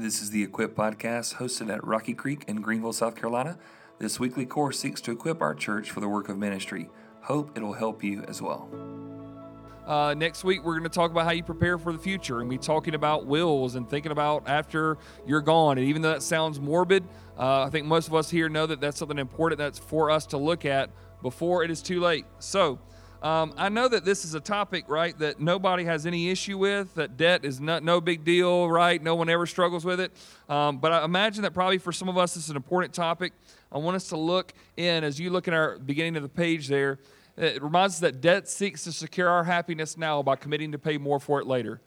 This is the Equip Podcast hosted at Rocky Creek in Greenville, South Carolina. This weekly course seeks to equip our church for the work of ministry. Hope it'll help you as well. Uh, next week, we're going to talk about how you prepare for the future and be talking about wills and thinking about after you're gone. And even though that sounds morbid, uh, I think most of us here know that that's something important that's for us to look at before it is too late. So, um, I know that this is a topic, right, that nobody has any issue with, that debt is not, no big deal, right? No one ever struggles with it. Um, but I imagine that probably for some of us, it's an important topic. I want us to look in, as you look at our beginning of the page there, it reminds us that debt seeks to secure our happiness now by committing to pay more for it later.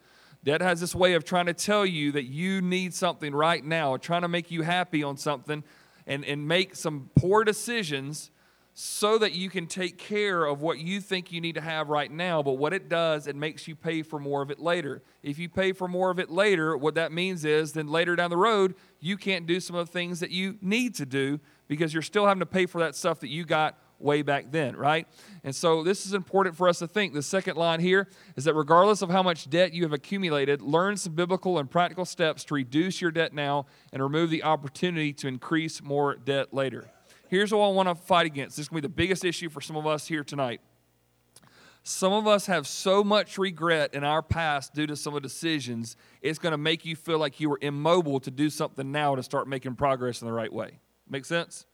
Debt has this way of trying to tell you that you need something right now, trying to make you happy on something and, and make some poor decisions so that you can take care of what you think you need to have right now. But what it does, it makes you pay for more of it later. If you pay for more of it later, what that means is then later down the road, you can't do some of the things that you need to do because you're still having to pay for that stuff that you got way back then, right? And so this is important for us to think. The second line here is that regardless of how much debt you have accumulated, learn some biblical and practical steps to reduce your debt now and remove the opportunity to increase more debt later. Here's what I want to fight against. This is going to be the biggest issue for some of us here tonight. Some of us have so much regret in our past due to some of the decisions, it's going to make you feel like you were immobile to do something now to start making progress in the right way. Make sense?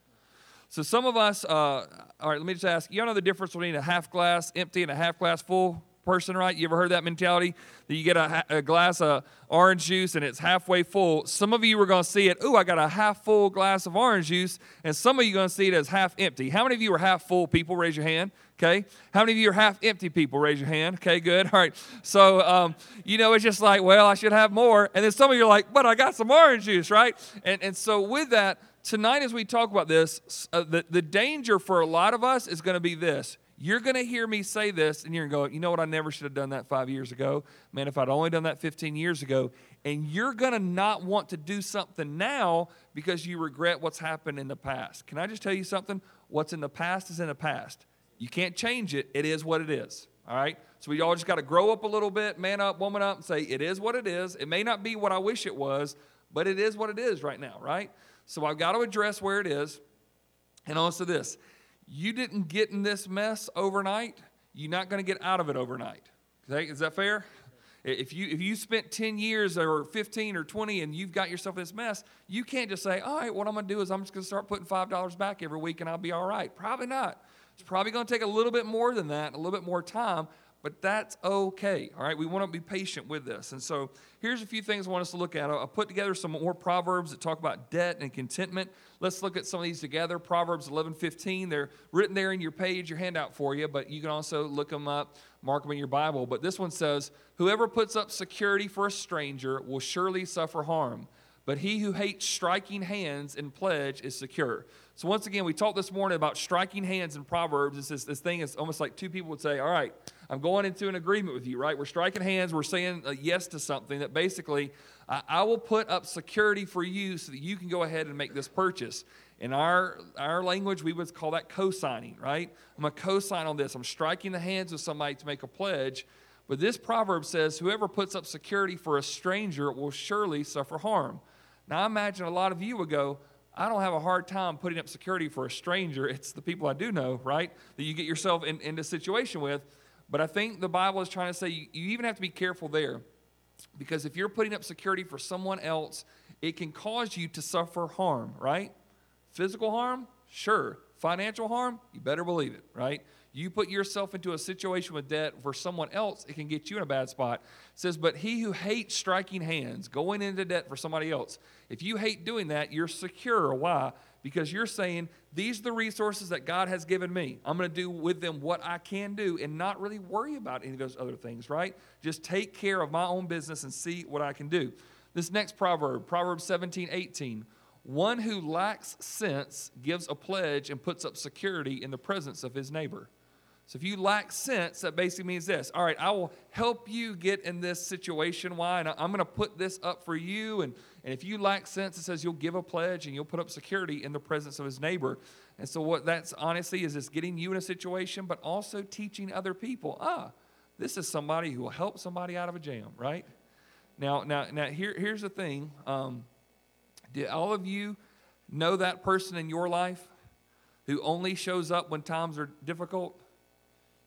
So, some of us, uh, all right, let me just ask y'all know the difference between a half glass empty and a half glass full? Person, right? You ever heard that mentality? That you get a, a glass of orange juice and it's halfway full. Some of you are going to see it, ooh, I got a half full glass of orange juice, and some of you are going to see it as half empty. How many of you are half full people? Raise your hand. Okay. How many of you are half empty people? Raise your hand. Okay, good. All right. So, um, you know, it's just like, well, I should have more. And then some of you are like, but I got some orange juice, right? And, and so, with that, tonight as we talk about this, uh, the, the danger for a lot of us is going to be this you're going to hear me say this, and you're going to go, you know what? I never should have done that five years ago. Man, if I'd only done that 15 years ago. And you're going to not want to do something now because you regret what's happened in the past. Can I just tell you something? What's in the past is in the past. You can't change it. It is what it is. All right? So we all just got to grow up a little bit, man up, woman up, and say, it is what it is. It may not be what I wish it was, but it is what it is right now, right? So I've got to address where it is. And also this you didn't get in this mess overnight, you're not going to get out of it overnight. Is that fair? If you if you spent 10 years or 15 or 20 and you've got yourself in this mess, you can't just say, all right, what I'm gonna do is I'm just gonna start putting five dollars back every week and I'll be all right. Probably not. It's probably gonna take a little bit more than that, a little bit more time, but that's okay. All right, we want to be patient with this. And so here's a few things I want us to look at. I'll put together some more proverbs that talk about debt and contentment. Let's look at some of these together. Proverbs 11, 15. They're written there in your page, your handout for you, but you can also look them up, mark them in your Bible. But this one says, Whoever puts up security for a stranger will surely suffer harm. But he who hates striking hands in pledge is secure. So once again, we talked this morning about striking hands in Proverbs. It's this, this thing is almost like two people would say, All right, I'm going into an agreement with you, right? We're striking hands. We're saying yes to something that basically I, I will put up security for you so that you can go ahead and make this purchase. In our, our language, we would call that co signing, right? I'm a co sign on this. I'm striking the hands of somebody to make a pledge. But this proverb says, Whoever puts up security for a stranger will surely suffer harm. Now, I imagine a lot of you would go, I don't have a hard time putting up security for a stranger. It's the people I do know, right? That you get yourself in, in a situation with. But I think the Bible is trying to say you, you even have to be careful there. Because if you're putting up security for someone else, it can cause you to suffer harm, right? Physical harm? Sure. Financial harm? You better believe it, right? You put yourself into a situation with debt for someone else, it can get you in a bad spot. It says, But he who hates striking hands, going into debt for somebody else, if you hate doing that, you're secure. Why? Because you're saying, These are the resources that God has given me. I'm going to do with them what I can do and not really worry about any of those other things, right? Just take care of my own business and see what I can do. This next proverb, Proverbs 17, 18. One who lacks sense gives a pledge and puts up security in the presence of his neighbor. So if you lack sense, that basically means this. All right, I will help you get in this situation. Why? And I'm going to put this up for you. And, and if you lack sense, it says you'll give a pledge and you'll put up security in the presence of his neighbor. And so what that's honestly is it's getting you in a situation, but also teaching other people. Ah, this is somebody who will help somebody out of a jam, right? Now, now, now here, here's the thing. Um, did all of you know that person in your life who only shows up when times are difficult?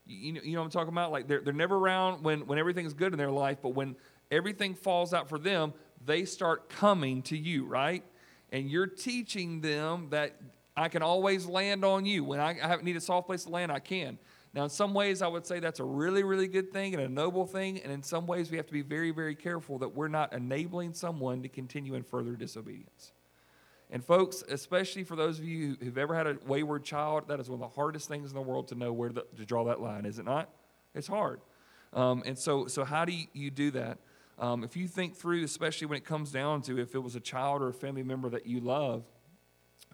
You know, you know what I'm talking about? Like they're, they're never around when, when everything's good in their life, but when everything falls out for them, they start coming to you, right? And you're teaching them that I can always land on you. When I, need a soft place to land, I can. Now, in some ways, I would say that's a really, really good thing and a noble thing. And in some ways, we have to be very, very careful that we're not enabling someone to continue in further disobedience. And, folks, especially for those of you who've ever had a wayward child, that is one of the hardest things in the world to know where to, to draw that line, is it not? It's hard. Um, and so, so, how do you do that? Um, if you think through, especially when it comes down to if it was a child or a family member that you love,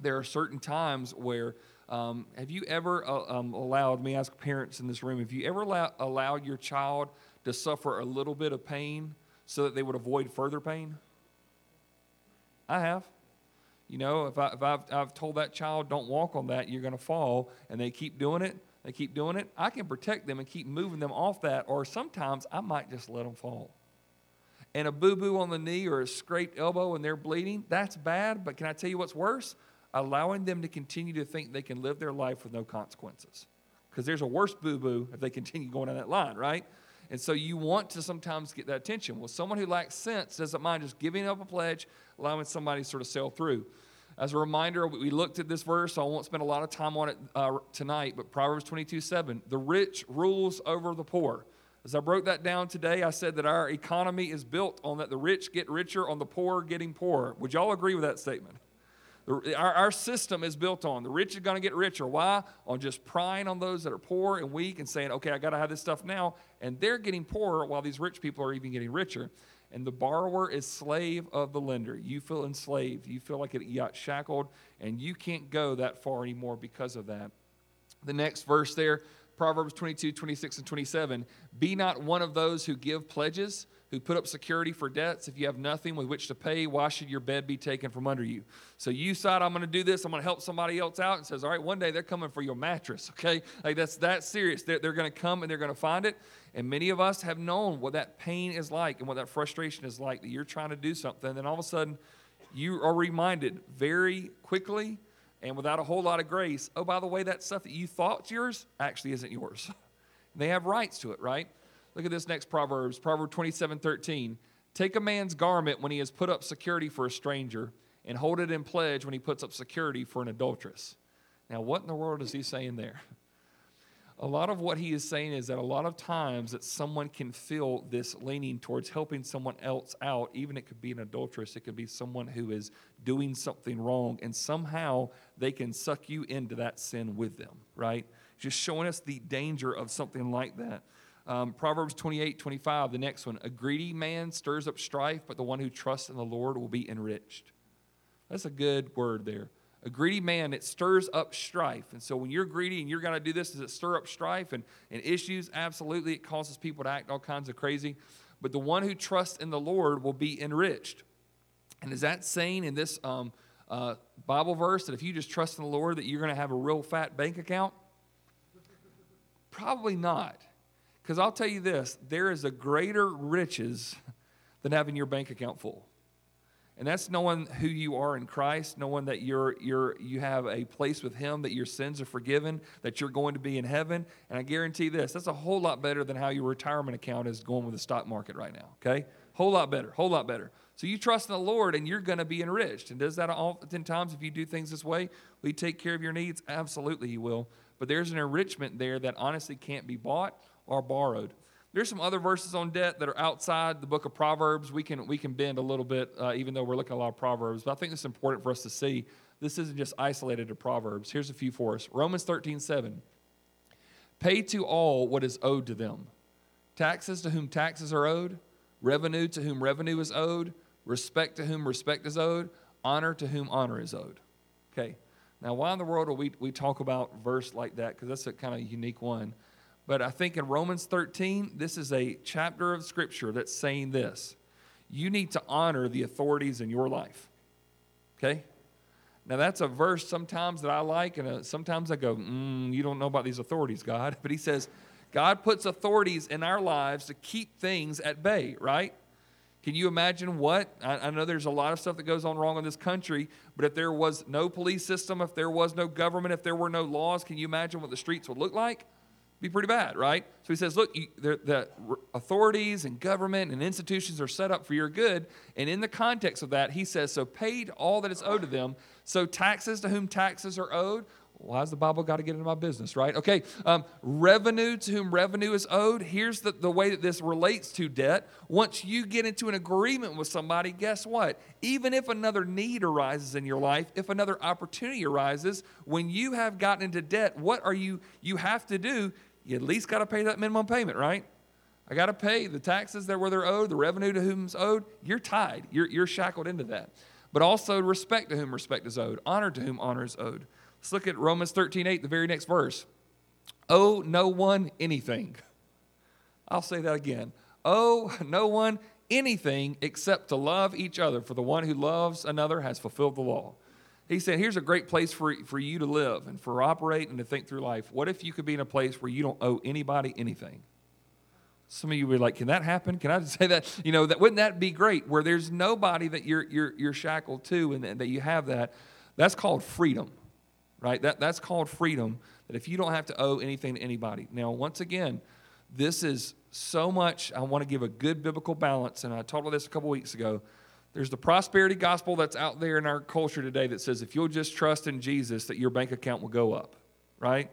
there are certain times where um, have you ever uh, um, allowed, me ask parents in this room, have you ever allow, allowed your child to suffer a little bit of pain so that they would avoid further pain? I have. You know, if, I, if I've, I've told that child, don't walk on that, you're going to fall, and they keep doing it, they keep doing it, I can protect them and keep moving them off that, or sometimes I might just let them fall. And a boo boo on the knee or a scraped elbow and they're bleeding, that's bad, but can I tell you what's worse? allowing them to continue to think they can live their life with no consequences. Because there's a worse boo boo if they continue going on that line, right? And so you want to sometimes get that attention. Well, someone who lacks sense doesn't mind just giving up a pledge, allowing somebody to sort of sail through. As a reminder, we looked at this verse, so I won't spend a lot of time on it uh, tonight, but Proverbs 22 7, the rich rules over the poor. As I broke that down today, I said that our economy is built on that the rich get richer, on the poor getting poorer. Would y'all agree with that statement? Our, our system is built on the rich are going to get richer. Why? On just prying on those that are poor and weak and saying, okay, I got to have this stuff now. And they're getting poorer while these rich people are even getting richer. And the borrower is slave of the lender. You feel enslaved. You feel like you got shackled, and you can't go that far anymore because of that. The next verse there, Proverbs 22, 26, and 27. Be not one of those who give pledges who put up security for debts. If you have nothing with which to pay, why should your bed be taken from under you? So you decide, I'm going to do this, I'm going to help somebody else out, and says, All right, one day they're coming for your mattress, okay? Like that's that serious. They're, they're going to come and they're going to find it. And many of us have known what that pain is like and what that frustration is like that you're trying to do something, and then all of a sudden you are reminded very quickly and without a whole lot of grace oh, by the way, that stuff that you thought's yours actually isn't yours. they have rights to it, right? Look at this next Proverbs, Proverb 27 13. Take a man's garment when he has put up security for a stranger, and hold it in pledge when he puts up security for an adulteress. Now, what in the world is he saying there? A lot of what he is saying is that a lot of times that someone can feel this leaning towards helping someone else out, even it could be an adulteress, it could be someone who is doing something wrong, and somehow they can suck you into that sin with them, right? Just showing us the danger of something like that. Um, Proverbs 28 25, the next one. A greedy man stirs up strife, but the one who trusts in the Lord will be enriched. That's a good word there. A greedy man, it stirs up strife. And so when you're greedy and you're going to do this, does it stir up strife and, and issues? Absolutely. It causes people to act all kinds of crazy. But the one who trusts in the Lord will be enriched. And is that saying in this um, uh, Bible verse that if you just trust in the Lord that you're going to have a real fat bank account? Probably not. Because I'll tell you this there is a greater riches than having your bank account full. And that's knowing who you are in Christ, knowing that you're, you're, you have a place with Him, that your sins are forgiven, that you're going to be in heaven. And I guarantee this that's a whole lot better than how your retirement account is going with the stock market right now, okay? Whole lot better, whole lot better. So you trust in the Lord and you're going to be enriched. And does that oftentimes, if you do things this way, He take care of your needs? Absolutely, He will. But there's an enrichment there that honestly can't be bought or borrowed. There's some other verses on debt that are outside the book of Proverbs. We can, we can bend a little bit, uh, even though we're looking at a lot of Proverbs. But I think it's important for us to see this isn't just isolated to Proverbs. Here's a few for us Romans 13 7. Pay to all what is owed to them taxes to whom taxes are owed, revenue to whom revenue is owed, respect to whom respect is owed, honor to whom honor is owed. Okay. Now, why in the world do we, we talk about verse like that? Because that's a kind of unique one. But I think in Romans 13, this is a chapter of Scripture that's saying this you need to honor the authorities in your life. Okay? Now, that's a verse sometimes that I like, and uh, sometimes I go, mm, You don't know about these authorities, God. But he says, God puts authorities in our lives to keep things at bay, right? Can you imagine what? I, I, know there's a lot of stuff that goes on wrong in this country, but if there was no police system, if there was no government, if there were no laws, can you imagine what the streets would look like? Be pretty bad, right? So he says, look, you, the authorities and government and institutions are set up for your good. And in the context of that, he says, so paid all that is owed to them. So taxes to whom taxes are owed, why has the Bible got to get into my business, right? Okay, um, revenue to whom revenue is owed. Here's the, the way that this relates to debt. Once you get into an agreement with somebody, guess what? Even if another need arises in your life, if another opportunity arises, when you have gotten into debt, what are you you have to do? You at least got to pay that minimum payment, right? I got to pay the taxes that were they're owed, the revenue to whom's owed. You're tied. You're, you're shackled into that. But also respect to whom respect is owed, honor to whom honor is owed. Let's look at Romans 13 8, the very next verse. Owe no one anything. I'll say that again. Owe no one anything except to love each other, for the one who loves another has fulfilled the law. He said, Here's a great place for, for you to live and for operate and to think through life. What if you could be in a place where you don't owe anybody anything? Some of you would be like, can that happen? Can I say that? You know, that wouldn't that be great? Where there's nobody that you're you're you're shackled to and that you have that. That's called freedom right? That, that's called freedom, that if you don't have to owe anything to anybody. Now, once again, this is so much, I want to give a good biblical balance, and I talked about this a couple weeks ago. There's the prosperity gospel that's out there in our culture today that says if you'll just trust in Jesus, that your bank account will go up, right?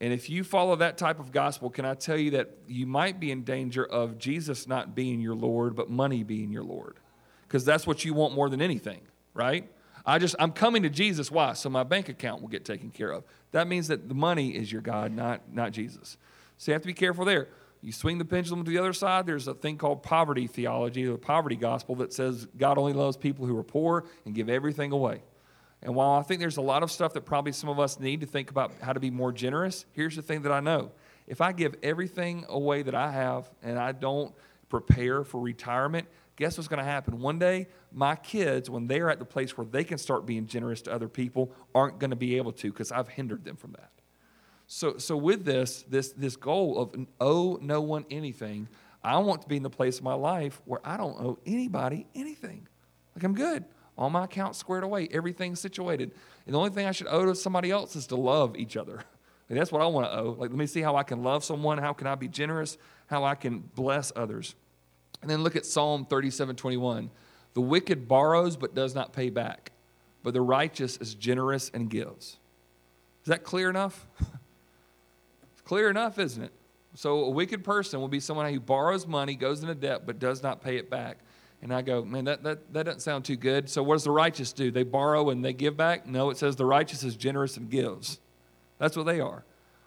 And if you follow that type of gospel, can I tell you that you might be in danger of Jesus not being your Lord, but money being your Lord? Because that's what you want more than anything, right? I just, I'm coming to Jesus. Why? So my bank account will get taken care of. That means that the money is your God, not, not Jesus. So you have to be careful there. You swing the pendulum to the other side, there's a thing called poverty theology, the poverty gospel, that says God only loves people who are poor and give everything away. And while I think there's a lot of stuff that probably some of us need to think about how to be more generous, here's the thing that I know. If I give everything away that I have and I don't prepare for retirement, guess what's going to happen? One day, my kids, when they're at the place where they can start being generous to other people, aren't going to be able to because I've hindered them from that. So, so with this, this, this goal of owe no one anything, I want to be in the place of my life where I don't owe anybody anything. Like I'm good. All my accounts squared away, everything's situated. And the only thing I should owe to somebody else is to love each other. That's what I want to owe. Like, let me see how I can love someone, how can I be generous, how I can bless others. And then look at Psalm 37 21. The wicked borrows but does not pay back, but the righteous is generous and gives. Is that clear enough? clear enough, isn't it? So a wicked person will be someone who borrows money, goes into debt, but does not pay it back. And I go, man, that, that, that doesn't sound too good. So what does the righteous do? They borrow and they give back? No, it says the righteous is generous and gives. That's what they are.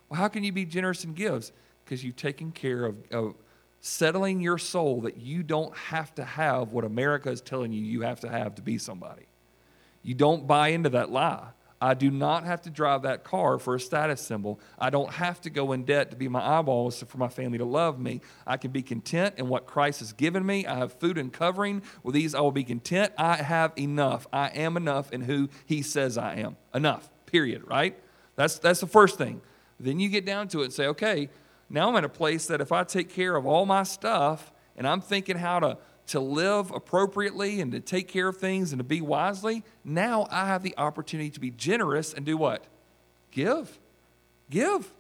Well, how can you be generous and gives? Because you've taken care of, of settling your soul that you don't have to have what America is telling you you have to have to be somebody. You don't buy into that lie. I do not have to drive that car for a status symbol. I don't have to go in debt to be my eyeballs for my family to love me. I can be content in what Christ has given me. I have food and covering. With these, I will be content. I have enough. I am enough in who He says I am. Enough, period, right? That's, that's the first thing. Then you get down to it and say, okay, now I'm in a place that if I take care of all my stuff and I'm thinking how to, to live appropriately and to take care of things and to be wisely, now I have the opportunity to be generous and do what? Give. Give.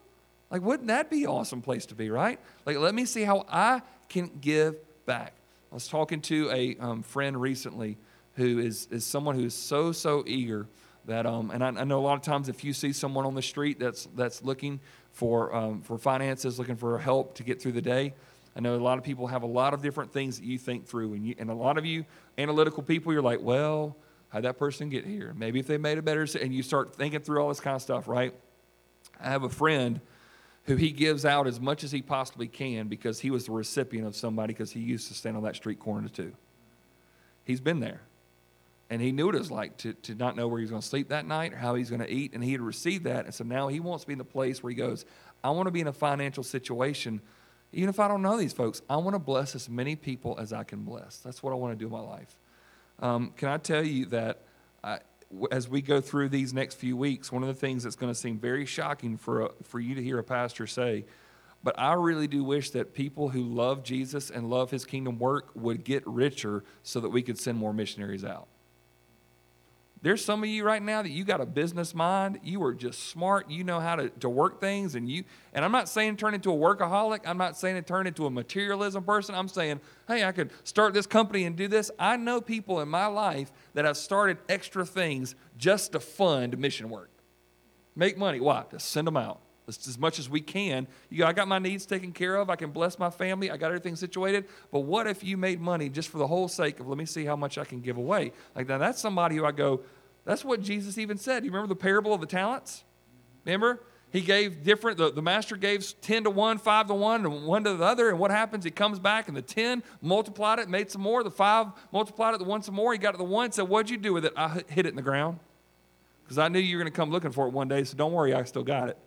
Like, wouldn't that be an awesome place to be, right? Like, let me see how I can give back. I was talking to a um, friend recently who is, is someone who is so, so eager that, um, and I, I know a lot of times if you see someone on the street that's, that's looking for, um, for finances, looking for help to get through the day. I know a lot of people have a lot of different things that you think through, and, you, and a lot of you analytical people, you're like, well, how'd that person get here? Maybe if they made a better, and you start thinking through all this kind of stuff, right? I have a friend who he gives out as much as he possibly can because he was the recipient of somebody because he used to stand on that street corner too. He's been there and he knew what it was like to, to not know where he was going to sleep that night or how he's going to eat and he had received that and so now he wants to be in the place where he goes i want to be in a financial situation even if i don't know these folks i want to bless as many people as i can bless that's what i want to do in my life um, can i tell you that I, as we go through these next few weeks one of the things that's going to seem very shocking for, a, for you to hear a pastor say But I really do wish that people who love Jesus and love his kingdom work would get richer so that we could send more missionaries out. There's some of you right now that you got a business mind. You are just smart. You know how to, to work things. And you and I'm not saying turn into a workaholic. I'm not saying to turn into a materialism person. I'm saying, hey, I could start this company and do this. I know people in my life that have started extra things just to fund mission work. Make money. Why? To send them out as much as we can. You go, I got my needs taken care of. I can bless my family. I got everything situated. But what if you made money just for the whole sake of let me see how much I can give away? Like now, that's somebody who I go. That's what Jesus even said. You remember the parable of the talents? Remember? He gave different, the, the master gave 10 to 1, 5 to 1, and 1 to the other. And what happens? He comes back and the 10 multiplied it, made some more. The 5 multiplied it, the 1 some more. He got to the 1 said, What'd you do with it? I hit it in the ground. Because I knew you were going to come looking for it one day, so don't worry, I still got it.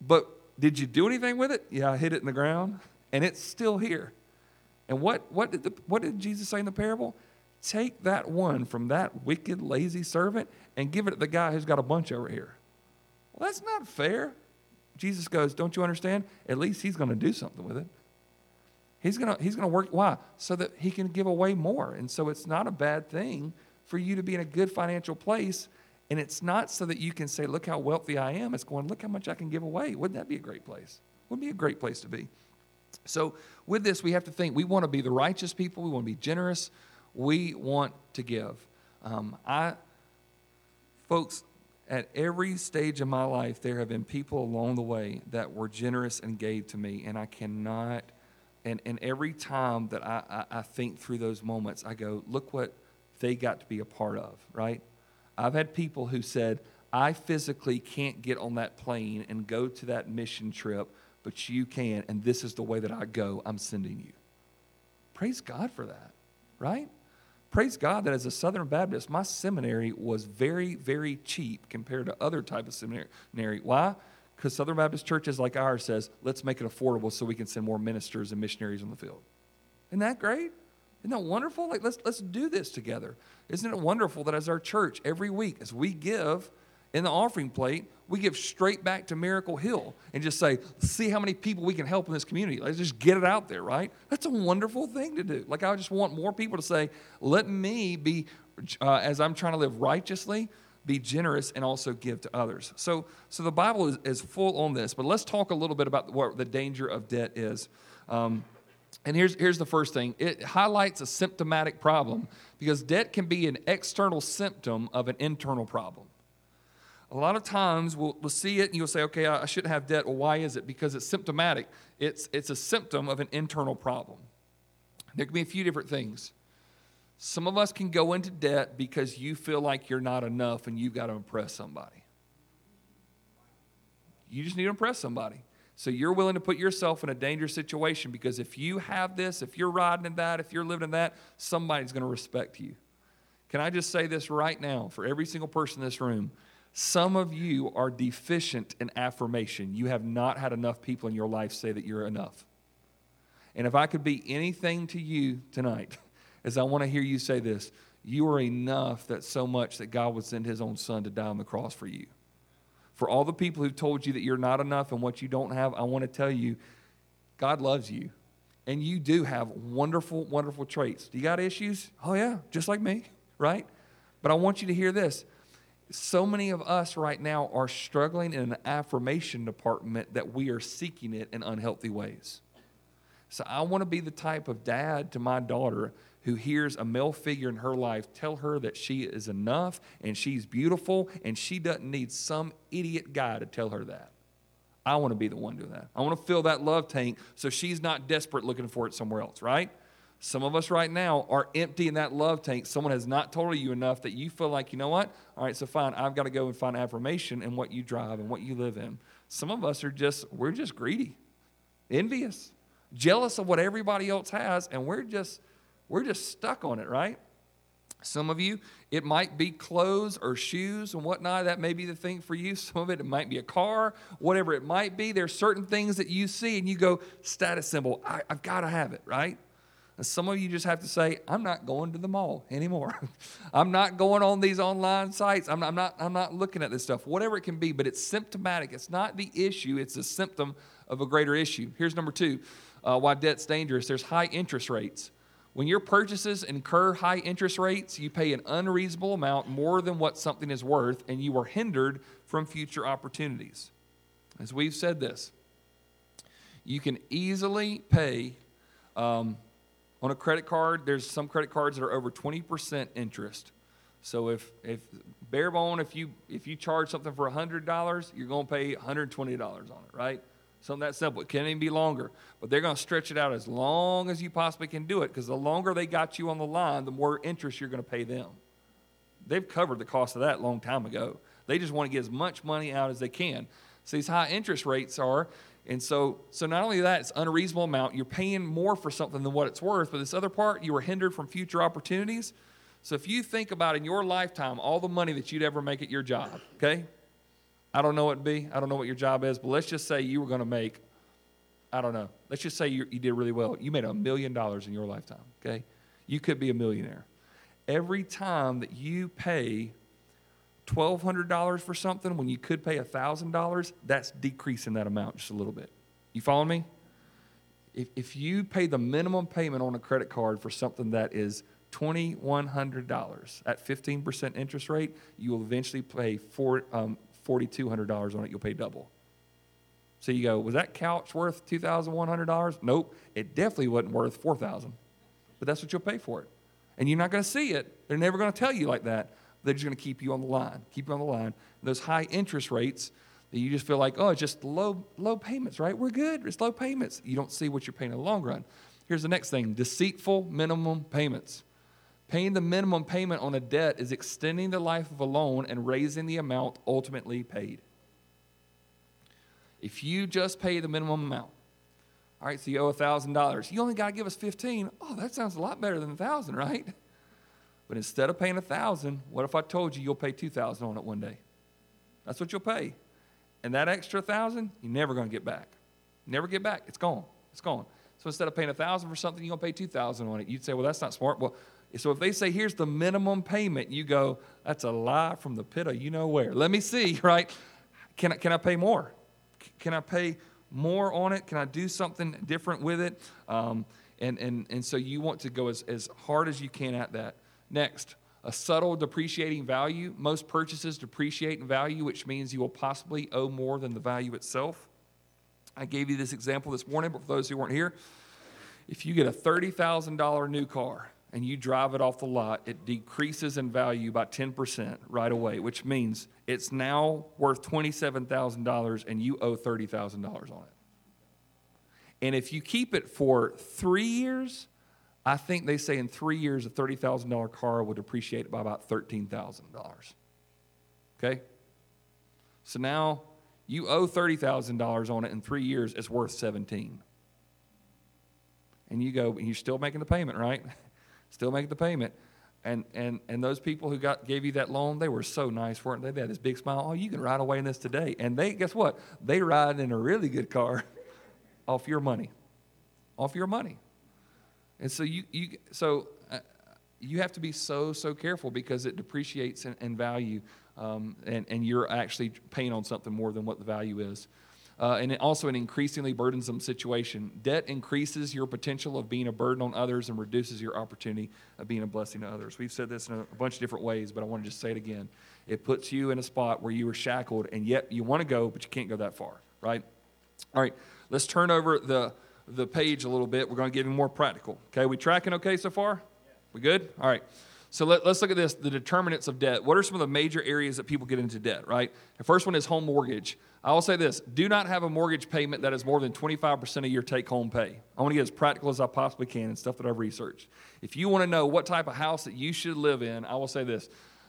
But did you do anything with it? Yeah, I hid it in the ground, and it's still here. And what, what, did, the, what did Jesus say in the parable? Take that one from that wicked, lazy servant and give it to the guy who's got a bunch over here. Well, that's not fair. Jesus goes, Don't you understand? At least he's going to do something with it. He's going to he's going to work. Why? So that he can give away more. And so it's not a bad thing for you to be in a good financial place and it's not so that you can say, look how wealthy I am. It's going, look how much I can give away. Wouldn't that be a great place? Wouldn't be a great place to be. So, with this, we have to think we want to be the righteous people, we want to be generous, we want to give. Um, I, folks, at every stage of my life, there have been people along the way that were generous and gave to me, and I cannot. And, and every time that I, I, I think through those moments, I go, look what they got to be a part of, right? I've had people who said, I physically can't get on that plane and go to that mission trip, but you can, and this is the way that I go. I'm sending you. Praise God for that, right? Praise God that as a Southern Baptist, my seminary was very, very cheap compared to other type of seminary. Why? Because Southern Baptist churches like ours says, let's make it affordable so we can send more ministers and missionaries on the field. Isn't that great? Isn't that wonderful? Like let's let's do this together. Isn't it wonderful that as our church every week, as we give in the offering plate, we give straight back to Miracle Hill and just say, see how many people we can help in this community. Let's just get it out there, right? That's a wonderful thing to do. Like I just want more people to say, let me be, uh, as I'm trying to live righteously, be generous and also give to others. So, so the Bible is, is full on this, but let's talk a little bit about what the danger of debt is. Um, and here's, here's the first thing it highlights a symptomatic problem because debt can be an external symptom of an internal problem. A lot of times we'll, we'll see it and you'll say, okay, I, I shouldn't have debt. Well, why is it? Because it's symptomatic, it's, it's a symptom of an internal problem. There can be a few different things. Some of us can go into debt because you feel like you're not enough and you've got to impress somebody. You just need to impress somebody. So you're willing to put yourself in a dangerous situation because if you have this, if you're riding in that, if you're living in that, somebody's going to respect you. Can I just say this right now for every single person in this room? Some of you are deficient in affirmation. You have not had enough people in your life say that you're enough. And if I could be anything to you tonight, is I want to hear you say this you are enough that so much that God would send his own son to die on the cross for you. For all the people who've told you that you're not enough and what you don't have, I want to tell you God loves you. And you do have wonderful, wonderful traits. Do you got issues? Oh, yeah, just like me, right? But I want you to hear this. So many of us right now are struggling in an affirmation department that we are seeking it in unhealthy ways. So I want to be the type of dad to my daughter who hears a male figure in her life tell her that she is enough and she's beautiful and she doesn't need some idiot guy to tell her that. I want to be the one doing that. I want to fill that love tank so she's not desperate looking for it somewhere else, right? Some of us right now are empty in that love tank. Someone has not told you enough that you feel like, you know what? All right, so fine, I've got to go and find affirmation in what you drive and what you live in. Some of us are just, we're just greedy, envious, jealous of what everybody else has, and we're just we're just stuck on it, right? Some of you, it might be clothes or shoes and whatnot. That may be the thing for you. Some of it, it might be a car, whatever it might be. There's certain things that you see and you go, status symbol, I, have got to have it, right? And Some of you just have to say, I'm not going to the mall anymore. I'm not going on these online sites. I'm not, I'm, not, I'm not looking at this stuff, whatever it can be, but it's symptomatic. It's not the issue, it's a symptom of a greater issue. Here's number two uh, why debt's dangerous there's high interest rates. When your purchases incur high interest rates, you pay an unreasonable amount more than what something is worth, and you are hindered from future opportunities. As we've said this, you can easily pay um, on a credit card. There's some credit cards that are over 20% interest. So if, if bare bone, if you if you charge something for $100, you're going to pay $120 on it, right? Something that simple. It can't even be longer. But they're going to stretch it out as long as you possibly can do it because the longer they got you on the line, the more interest you're going to pay them. They've covered the cost of that long time ago. They just want to get as much money out as they can. So these high interest rates are, and so so not only that, it's unreasonable amount. You're paying more for something than what it's worth. But this other part, you were hindered from future opportunities. So if you think about in your lifetime all the money that you'd ever make at your job, okay? I don't know what be. I don't know what your job is, but let's just say you were going to make, I don't know. Let's just say you, you did really well. You made a million dollars in your lifetime, okay? You could be a millionaire. Every time that you pay $1,200 for something when you could pay $1,000, that's decreasing that amount just a little bit. You following me? If, if you pay the minimum payment on a credit card for something that is $2,100 at 15% interest rate, you will eventually pay four, um, $4,200 on it, you'll pay double. So you go, was that couch worth $2,100? Nope, it definitely wasn't worth $4,000. But that's what you'll pay for it. And you're not going to see it. They're never going to tell you like that. They're just going to keep you on the line, keep you on the line. Those high interest rates that you just feel like, oh, it's just low, low payments, right? We're good. It's low payments. You don't see what you're paying in the long run. Here's the next thing deceitful minimum payments. Paying the minimum payment on a debt is extending the life of a loan and raising the amount ultimately paid. If you just pay the minimum amount, all right, so you owe $1,000. You only got to give us 15. Oh, that sounds a lot better than 1000 right? But instead of paying 1000 what if I told you you'll pay 2000 on it one day? That's what you'll pay. And that extra 1000 you're never going to get back. Never get back. It's gone. It's gone. So instead of paying 1000 for something, you're going to pay 2000 on it. You'd say, well, that's not smart. Well, so if they say, here's the minimum payment, you go, that's a lie from the pit of you know where. Let me see, right? Can I, can I pay more? Can I pay more on it? Can I do something different with it? Um, and, and, and so you want to go as, as hard as you can at that. Next, a subtle depreciating value. Most purchases depreciate in value, which means you will possibly owe more than the value itself. I gave you this example this morning, but for those who weren't here, if you get a $30,000 new car, and you drive it off the lot, it decreases in value by 10% right away, which means it's now worth $27,000 and you owe $30,000 on it. And if you keep it for three years, I think they say in three years a $30,000 car would depreciate by about $13,000. Okay? So now you owe $30,000 on it in three years, it's worth 17 and you go, and you're still making the payment, right? still make the payment. And, and, and those people who got, gave you that loan, they were so nice, weren't they? They had this big smile. Oh, you can ride away in this today. And they, guess what? They ride in a really good car off your money. Off your money. And so you, you, so, uh, you have to be so, so careful because it depreciates in, in value um, and, and you're actually paying on something more than what the value is uh, and also an increasingly burdensome situation. Debt increases your potential of being a burden on others and reduces your opportunity of being a blessing to others. We've said this in a bunch of different ways, but I want to just say it again. It puts you in a spot where you are shackled, and yet you want to go, but you can't go that far, right? All right, let's turn over the, the page a little bit. We're going to give you more practical. Okay, we tracking okay so far? We good? All right. So let, us look at this the determinants of debt. What are some of the major areas that people get into debt, right? The first one is home mortgage. I will say this do not have a mortgage payment that is more than 25% of your take home pay. I want to get as practical as I possibly can and stuff that I've researched. If you want to know what type of house that you should live in, I will say this.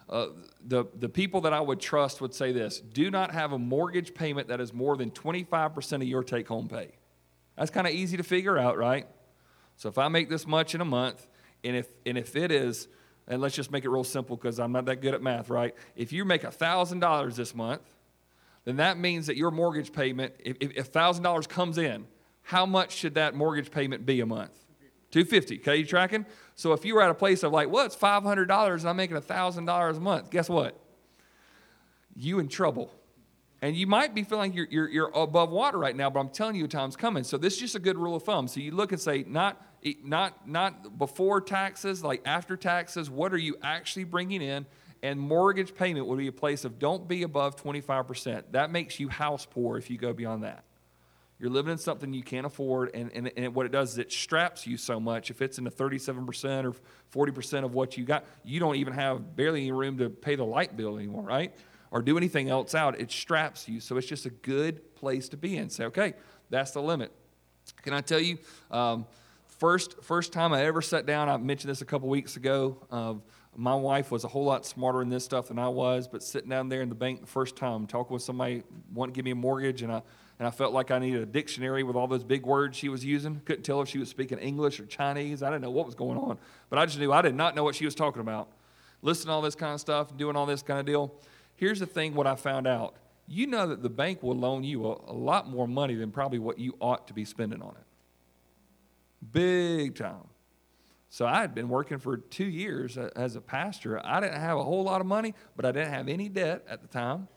Uh, the, the people that I would trust would say this do not have a mortgage payment that is more than 25% of your take home pay. That's kind of easy to figure out, right? So if I make this much in a month, and if, and if it is and let's just make it real simple because I'm not that good at math, right? If you make $1,000 this month, then that means that your mortgage payment, if, if $1,000 comes in, how much should that mortgage payment be a month? 250. Okay, you tracking? So if you were at a place of like, well, it's $500 and I'm making $1,000 a month, guess what? You in trouble. And you might be feeling you're, you're, you're above water right now, but I'm telling you, time's coming. So this is just a good rule of thumb. So you look and say, not, not, not before taxes, like after taxes, what are you actually bringing in? And mortgage payment would be a place of don't be above 25%. That makes you house poor if you go beyond that. You're living in something you can't afford, and, and, and what it does is it straps you so much. If it's in the 37% or 40% of what you got, you don't even have barely any room to pay the light bill anymore, right? Or do anything else out. It straps you. So it's just a good place to be in. Say, okay, that's the limit. Can I tell you, um, first, first time I ever sat down, I mentioned this a couple weeks ago. Uh, my wife was a whole lot smarter in this stuff than I was, but sitting down there in the bank the first time, talking with somebody wanting to give me a mortgage, and I and I felt like I needed a dictionary with all those big words she was using. Couldn't tell if she was speaking English or Chinese. I didn't know what was going on, but I just knew I did not know what she was talking about. Listening to all this kind of stuff, doing all this kind of deal. Here's the thing: what I found out, you know that the bank will loan you a, a lot more money than probably what you ought to be spending on it. Big time. So I had been working for two years as a pastor. I didn't have a whole lot of money, but I didn't have any debt at the time.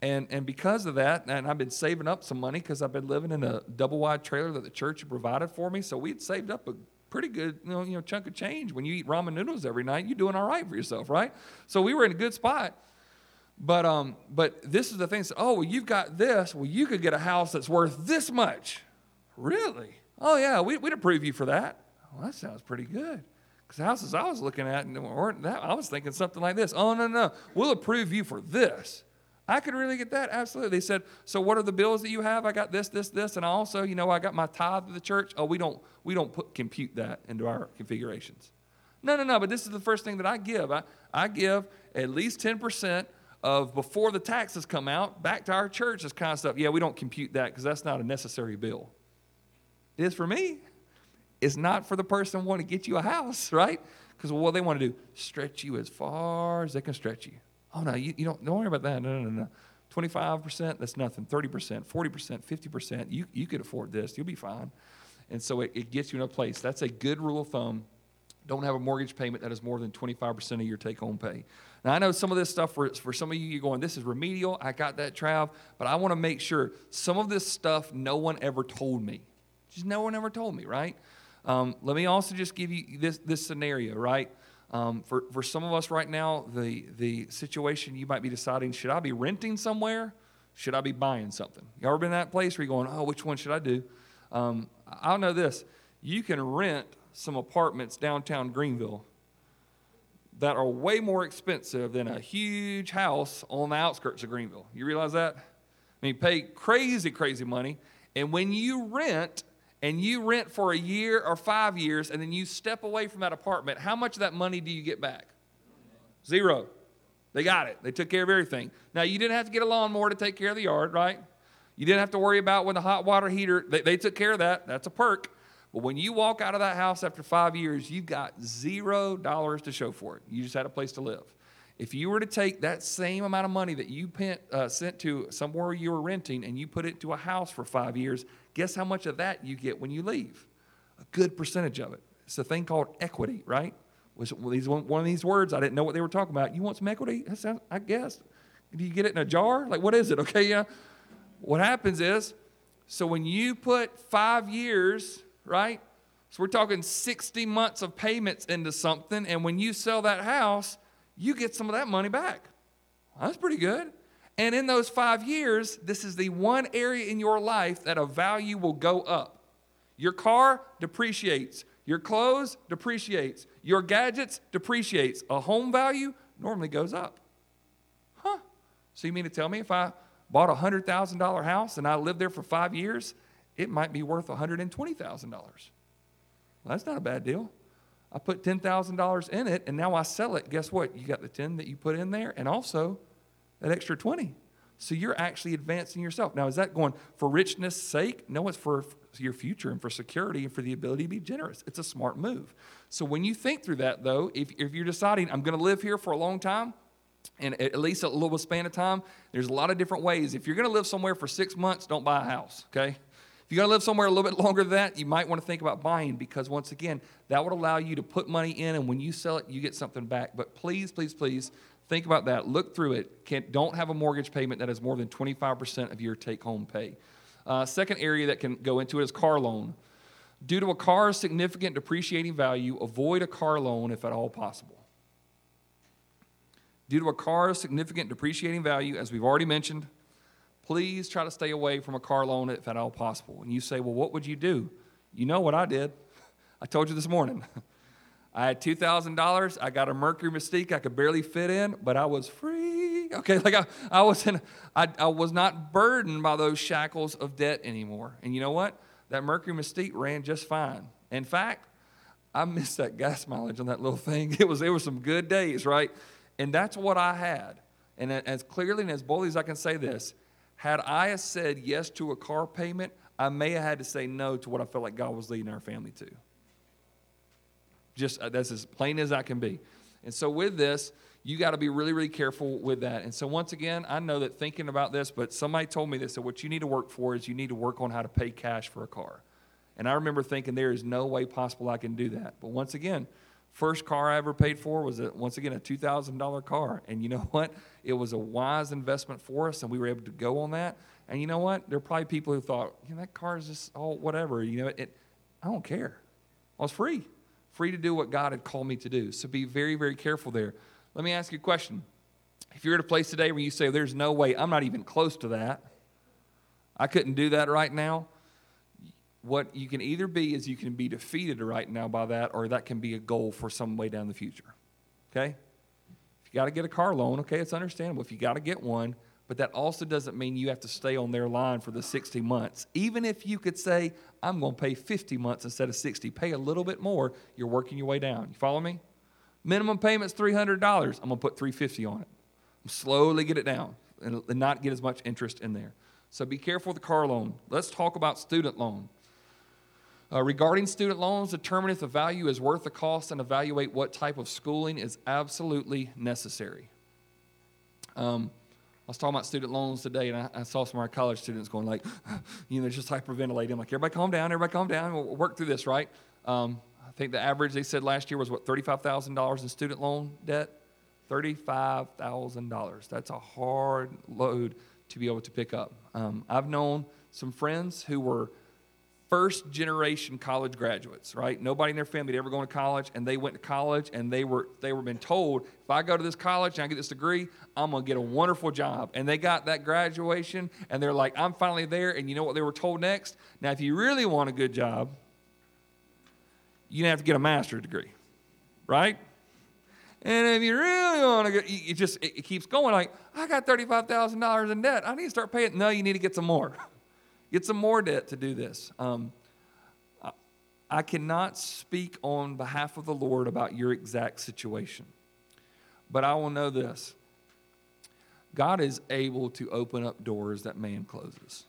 And, and because of that, and I've been saving up some money because I've been living in a double wide trailer that the church provided for me. So we'd saved up a pretty good you know, you know, chunk of change. When you eat ramen noodles every night, you're doing all right for yourself, right? So we were in a good spot. But, um, but this is the thing. So, oh, well, you've got this. Well, you could get a house that's worth this much. Really? Oh, yeah, we, would approve you for that. Well, that sounds pretty good. Because the houses I was looking at, and weren't that, I was thinking something like this. Oh, no, no, we'll approve you for this. I could really get that. Absolutely. They said, So what are the bills that you have? I got this, this, this, and also, you know, I got my tithe to the church. Oh, we don't we don't put compute that into our configurations. No, no, no, but this is the first thing that I give. I, I give at least 10% of before the taxes come out back to our church, this kind of stuff. Yeah, we don't compute that because that's not a necessary bill. It is for me. It's not for the person wanting to get you a house, right? Because what they want to do, stretch you as far as they can stretch you. Oh, no, you, you don't, don't worry about that. No, no, no, no. 25%, that's nothing. 30%, 40%, 50%, you, you could afford this. You'll be fine. And so it, it gets you in a place. That's a good rule of thumb. Don't have a mortgage payment that is more than 25% of your take home pay. Now, I know some of this stuff for, for some of you, you're going, this is remedial. I got that, Trav. But I want to make sure some of this stuff no one ever told me. Just no one ever told me, right? Um, let me also just give you this, this scenario, right? Um, for, for some of us right now, the, the situation you might be deciding should I be renting somewhere? Should I be buying something? You ever been in that place where you're going, oh, which one should I do? Um, I'll know this you can rent some apartments downtown Greenville that are way more expensive than a huge house on the outskirts of Greenville. You realize that? I mean, pay crazy, crazy money. And when you rent, and you rent for a year or five years and then you step away from that apartment, how much of that money do you get back? Zero. They got it. They took care of everything. Now, you didn't have to get a lawnmower to take care of the yard, right? You didn't have to worry about when the hot water heater, they, they took care of that. That's a perk. But when you walk out of that house after five years, you've got zero dollars to show for it. You just had a place to live. If you were to take that same amount of money that you pent, uh, sent to somewhere you were renting and you put it to a house for five years, guess how much of that you get when you leave? A good percentage of it. It's a thing called equity, right? Was these one of these words I didn't know what they were talking about. You want some equity? Sounds, I guess. Do you get it in a jar? Like what is it? Okay, yeah. What happens is, so when you put five years, right? So we're talking 60 months of payments into something, and when you sell that house, you get some of that money back. Well, that's pretty good. And in those five years, this is the one area in your life that a value will go up. Your car depreciates, your clothes depreciates, your gadgets depreciates. A home value normally goes up. Huh. So you mean to tell me if I bought a $100,000 house and I lived there for five years, it might be worth $120,000. Well, that's not a bad deal. I put $10,000 in it and now I sell it. Guess what? You got the 10 that you put in there and also that extra 20. So you're actually advancing yourself. Now, is that going for richness' sake? No, it's for your future and for security and for the ability to be generous. It's a smart move. So when you think through that, though, if, if you're deciding, I'm going to live here for a long time, and at least a little span of time, there's a lot of different ways. If you're going to live somewhere for six months, don't buy a house, okay? If you're going to live somewhere a little bit longer than that, you might want to think about buying because, once again, that would allow you to put money in, and when you sell it, you get something back. But please, please, please think about that. Look through it. Can't, don't have a mortgage payment that is more than 25% of your take home pay. Uh, second area that can go into it is car loan. Due to a car's significant depreciating value, avoid a car loan if at all possible. Due to a car's significant depreciating value, as we've already mentioned, please try to stay away from a car loan if at all possible. And you say, well, what would you do? You know what I did. I told you this morning. I had $2,000. I got a Mercury Mystique I could barely fit in, but I was free. Okay, like I, I, was in, I, I was not burdened by those shackles of debt anymore. And you know what? That Mercury Mystique ran just fine. In fact, I missed that gas mileage on that little thing. It was, it was some good days, right? And that's what I had. And as clearly and as boldly as I can say this, had I said yes to a car payment, I may have had to say no to what I felt like God was leading our family to. Just uh, that's as plain as I can be. And so with this, you got to be really, really careful with that. And so once again, I know that thinking about this, but somebody told me this that what you need to work for is you need to work on how to pay cash for a car. And I remember thinking there is no way possible I can do that. But once again, First car I ever paid for was, a, once again, a $2,000 car. And you know what? It was a wise investment for us, and we were able to go on that. And you know what? There are probably people who thought, you know, that car is just all whatever. You know, it, I don't care. I was free, free to do what God had called me to do. So be very, very careful there. Let me ask you a question. If you're at a place today where you say, there's no way, I'm not even close to that, I couldn't do that right now, what you can either be is you can be defeated right now by that, or that can be a goal for some way down the future. Okay? If you got to get a car loan, okay, it's understandable. If you got to get one, but that also doesn't mean you have to stay on their line for the 60 months. Even if you could say, I'm going to pay 50 months instead of 60, pay a little bit more, you're working your way down. You follow me? Minimum payment's $300. I'm going to put 350 on it. Slowly get it down and not get as much interest in there. So be careful with the car loan. Let's talk about student loan. Uh, regarding student loans, determine if the value is worth the cost and evaluate what type of schooling is absolutely necessary. Um, was talking about student loans today, and I, I, saw some of our college students going like, you know, just hyperventilating. I'm like, everybody calm down, everybody calm down. We'll, work through this, right? Um, I think the average they said last year was what $35,000 in student loan debt. $35,000. That's a hard load to be able to pick up. Um, I've known some friends who were first generation college graduates, right? Nobody in their family had ever gone to college, and they went to college, and they were they were been told, if I go to this college and I get this degree, I'm gonna get a wonderful job. And they got that graduation, and they're like, I'm finally there. And you know what they were told next? Now, if you really want a good job, you have to get a master's degree, right? And if you really want to get, it just it keeps going. Like I got thirty-five thousand dollars in debt. I need to start paying. No, you need to get some more. Get some more debt to do this. Um, I cannot speak on behalf of the Lord about your exact situation, but I will know this God is able to open up doors that man closes,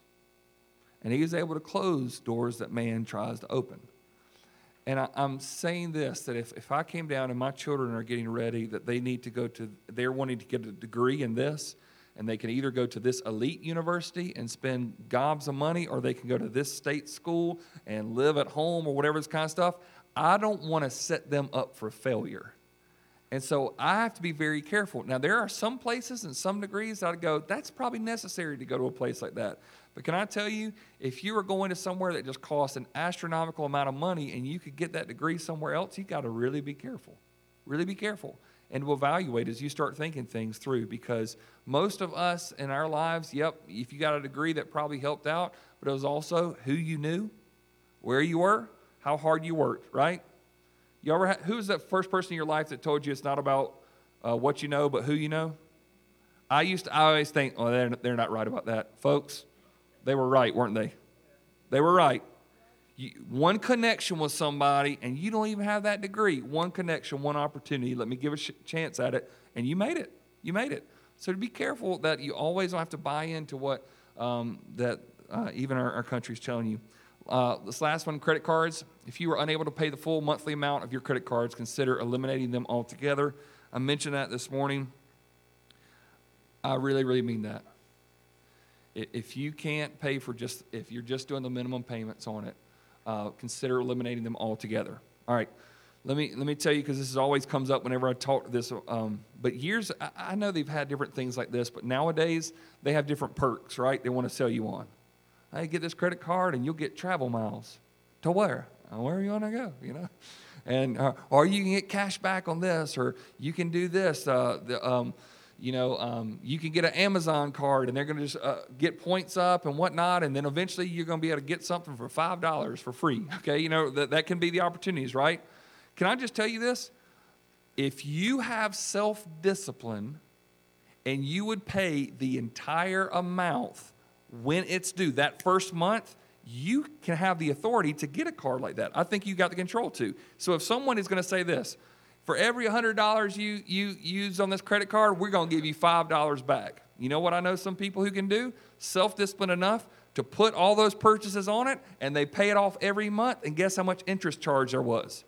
and He is able to close doors that man tries to open. And I, am saying this that if, if I came down and my children are getting ready, that they need to go to, they're wanting to get a degree in this, and they can either go to this elite university and spend gobs of money or they can go to this state school and live at home or whatever this kind of stuff. I don't want to set them up for failure. And so i have to be very careful. Now there are some places and some degrees that i go that's probably necessary to go to a place like that. But can i tell you if you are going to somewhere that just costs an astronomical amount of money and you could get that degree somewhere else you got to really be careful. Really be careful and will evaluate as you start thinking things through because most of us in our lives, yep, if you got a degree that probably helped out, but it was also who you knew, where you were, how hard you worked, right? You ever ha- who was that first person in your life that told you it's not about uh, what you know, but who you know? I used to I always think, oh, they're, they're not right about that. Folks, they were right, weren't they? They were right. You, one connection with somebody, and you don't even have that degree. One connection, one opportunity. Let me give a sh- chance at it, and you made it. You made it. So to be careful that you always don't have to buy into what um, that uh, even our, our country is telling you. Uh, this last one, credit cards. If you are unable to pay the full monthly amount of your credit cards, consider eliminating them altogether. I mentioned that this morning. I really, really mean that. If you can't pay for just, if you're just doing the minimum payments on it, uh, consider eliminating them altogether. All right, let me let me tell you because this is always comes up whenever I talk this. Um, but years, I, I know they've had different things like this, but nowadays they have different perks, right? They want to sell you on. Hey, get this credit card and you'll get travel miles. To where? Uh, Where you want to go? You know, and uh, or you can get cash back on this, or you can do this. Uh, the, um, you know, um, you can get an Amazon card, and they're going to just uh, get points up and whatnot, and then eventually you're going to be able to get something for five dollars for free. Okay, you know that that can be the opportunities, right? Can I just tell you this? If you have self discipline and you would pay the entire amount when it's due that first month, you can have the authority to get a card like that. I think you got the control to. So if someone is going to say this, for every $100 you, you use on this credit card, we're going to give you $5 back. You know what I know some people who can do? Self discipline enough to put all those purchases on it and they pay it off every month. And guess how much interest charge there was?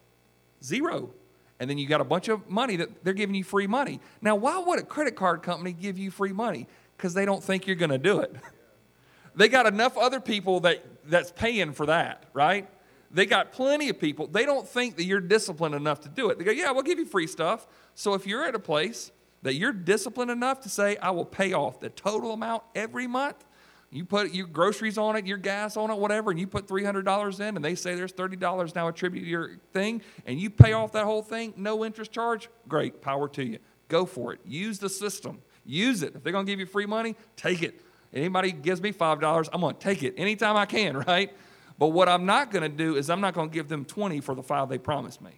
Zero. And then you got a bunch of money that they're giving you free money. Now, why would a credit card company give you free money? Because they don't think you're going to do it. they got enough other people that, that's paying for that, right? They got plenty of people. They don't think that you're disciplined enough to do it. They go, yeah, we'll give you free stuff. So if you're at a place that you're disciplined enough to say, I will pay off the total amount every month, you put your groceries on it, your gas on it, whatever, and you put $300 in, and they say there's $30 now attributed to your thing, and you pay off that whole thing, no interest charge, great, power to you. Go for it. Use the system. Use it. If they're going to give you free money, take it. Anybody gives me $5, I'm going to take it anytime I can, right? But what I'm not going to do is I'm not going to give them 20 for the five they promised me.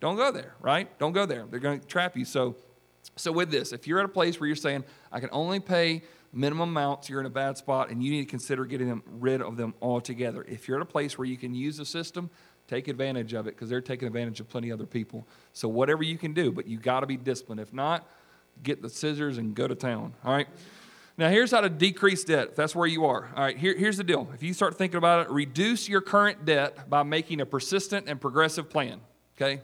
Don't go there, right? Don't go there. They're going to trap you. So, so with this, if you're at a place where you're saying, I can only pay minimum amounts, you're in a bad spot, and you need to consider getting them rid of them altogether. If you're at a place where you can use the system, take advantage of it because they're taking advantage of plenty of other people. So whatever you can do, but you got to be disciplined. If not, get the scissors and go to town. All right. Now, here's how to decrease debt. If that's where you are. All right, here, here's the deal. If you start thinking about it, reduce your current debt by making a persistent and progressive plan. Okay?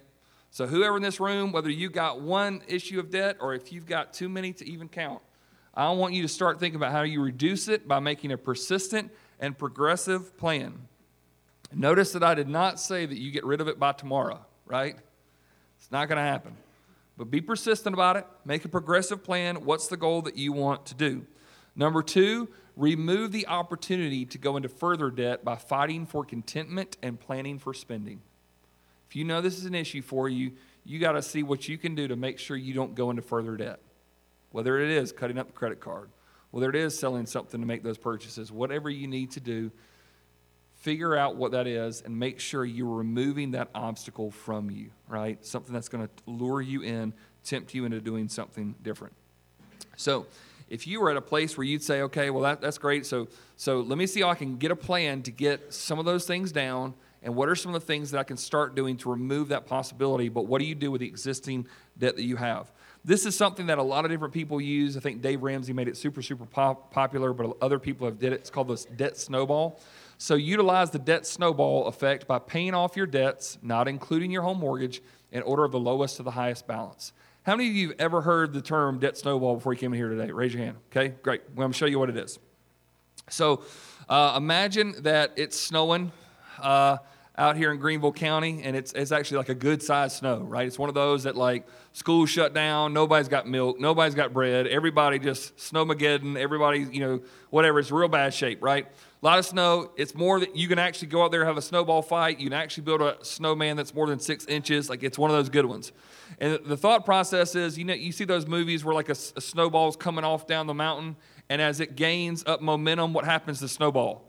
So, whoever in this room, whether you got one issue of debt or if you've got too many to even count, I want you to start thinking about how you reduce it by making a persistent and progressive plan. Notice that I did not say that you get rid of it by tomorrow, right? It's not going to happen. But be persistent about it. Make a progressive plan. What's the goal that you want to do? Number two, remove the opportunity to go into further debt by fighting for contentment and planning for spending. If you know this is an issue for you, you got to see what you can do to make sure you don't go into further debt. Whether it is cutting up the credit card, whether it is selling something to make those purchases, whatever you need to do, figure out what that is and make sure you're removing that obstacle from you, right? Something that's going to lure you in, tempt you into doing something different. So, if you were at a place where you'd say, okay, well, that, that's great. So, so let me see how I can get a plan to get some of those things down. And what are some of the things that I can start doing to remove that possibility? But what do you do with the existing debt that you have? This is something that a lot of different people use. I think Dave Ramsey made it super, super pop- popular, but other people have did it. It's called the debt snowball. So utilize the debt snowball effect by paying off your debts, not including your home mortgage, in order of the lowest to the highest balance. How many of you have ever heard the term debt snowball before you came in here today? Raise your hand. Okay, great. Well, I'm going to show you what it is. So uh, imagine that it's snowing uh, out here in Greenville County, and it's, it's actually like a good sized snow, right? It's one of those that like school shut down, nobody's got milk, nobody's got bread, everybody just snowmageddon, everybody, you know, whatever. It's real bad shape, right? A lot of snow. It's more that you can actually go out there and have a snowball fight. You can actually build a snowman that's more than six inches. Like it's one of those good ones. And the thought process is, you know, you see those movies where like a, a snowball's coming off down the mountain, and as it gains up momentum, what happens to the snowball?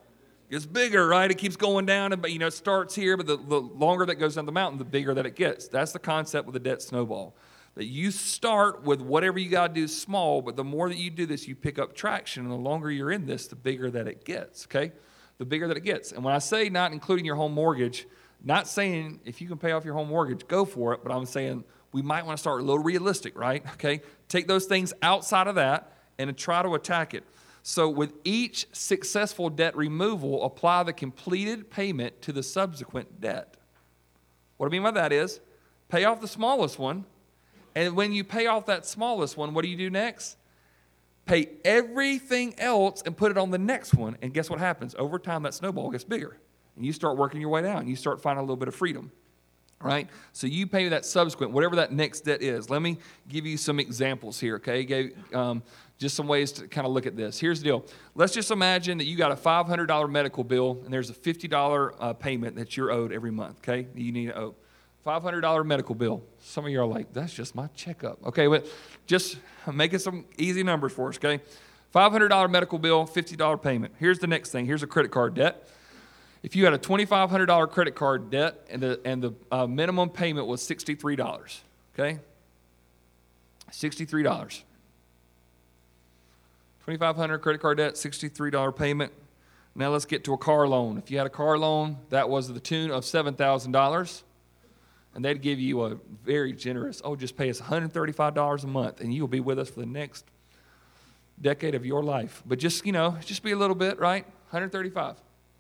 It's bigger, right? It keeps going down, and but you know, it starts here, but the, the longer that goes down the mountain, the bigger that it gets. That's the concept with the debt snowball. That you start with whatever you got to do small, but the more that you do this, you pick up traction, and the longer you're in this, the bigger that it gets. Okay, the bigger that it gets. And when I say not including your home mortgage, not saying if you can pay off your home mortgage, go for it, but I'm saying we might want to start a little realistic, right? Okay, take those things outside of that and try to attack it. So, with each successful debt removal, apply the completed payment to the subsequent debt. What I mean by that is pay off the smallest one, and when you pay off that smallest one, what do you do next? pay everything else and put it on the next one. And guess what happens? Over time, that snowball gets bigger. And you start working your way down. You start finding a little bit of freedom. Right? So you pay that subsequent, whatever that next debt is. Let me give you some examples here, okay? Um, just some ways to kind of look at this. Here's the deal. Let's just imagine that you got a $500 medical bill and there's a $50 uh, payment that you're owed every month, okay? You need to owe. $500 medical bill. Some of you are like, that's just my checkup. Okay, but just making some easy numbers for us, okay? $500 medical bill, $50 payment. Here's the next thing. Here's a credit card debt. If you had a $2,500 credit card debt and the, and the uh, minimum payment was $63, okay? $63. 2500 credit card debt, $63 payment. Now let's get to a car loan. If you had a car loan, that was the tune of $7,000 and they'd give you a very generous, oh, just pay us $135 a month and you'll be with us for the next decade of your life. But just, you know, just be a little bit, right? 135.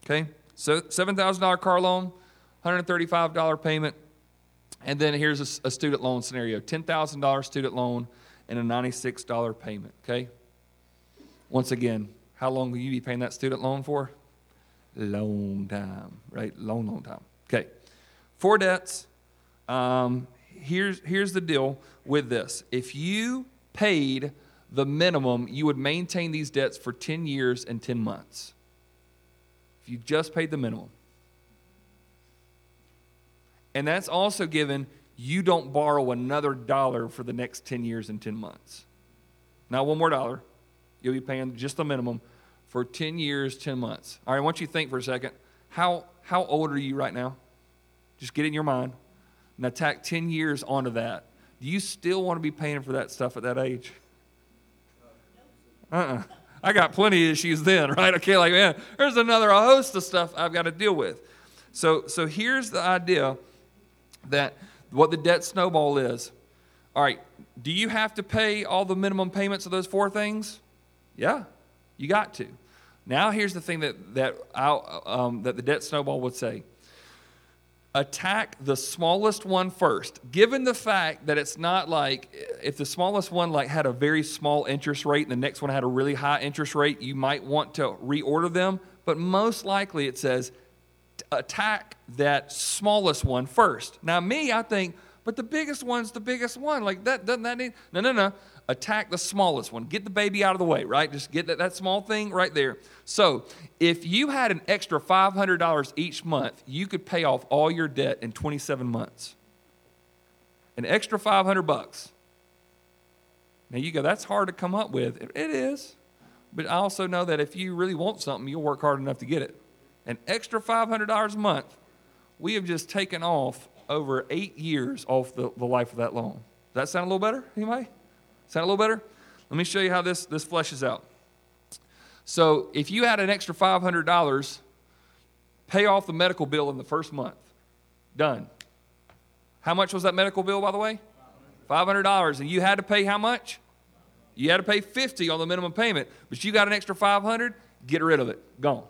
Okay? So $7,000 car loan, $135 payment. And then here's a, a student loan scenario $10,000 student loan and a $96 payment. Okay? Once again, how long will you be paying that student loan for? Long time, right? Long, long time. Okay. Four debts, um, here's, here's the deal with this if you paid the minimum, you would maintain these debts for 10 years and 10 months. If you just paid the minimum. And that's also given you don't borrow another dollar for the next 10 years and 10 months. Not one more dollar. You'll be paying just the minimum for 10 years, 10 months. All right, I want you to think for a second. How, how old are you right now? Just get in your mind. Now, tack 10 years onto that. Do you still want to be paying for that stuff at that age? Uh uh-uh. uh I got plenty of issues then, right? Okay, like, man, there's another host of stuff I've got to deal with. So, so here's the idea that what the debt snowball is. All right, do you have to pay all the minimum payments of those four things? Yeah, you got to. Now, here's the thing that, that, um, that the debt snowball would say attack the smallest one first given the fact that it's not like if the smallest one like had a very small interest rate and the next one had a really high interest rate you might want to reorder them. But most likely it says attack that smallest one first. Now me i think but the biggest one's the biggest one. Like that doesn't that need no no no attack the smallest one. Get the baby out of the way, right? Just get that, that small thing right there. So, if you had an extra $500 each month, you could pay off all your debt in 27 months. An extra 500 bucks. Now you go, that's hard to come up with. It is. But I also know that if you really want something, you'll work hard enough to get it. An extra $500 a month, we have just taken off over eight years off the, the life of that loan. Does that sound a little better, anybody? Sound a little better? Let me show you how this, this fleshes out. So if you had an extra $500, pay off the medical bill in the first month. Done. How much was that medical bill, by the way? $500. And you had to pay how much? You had to pay 50 on the minimum payment, but you got an extra 500, get rid of it. Gone.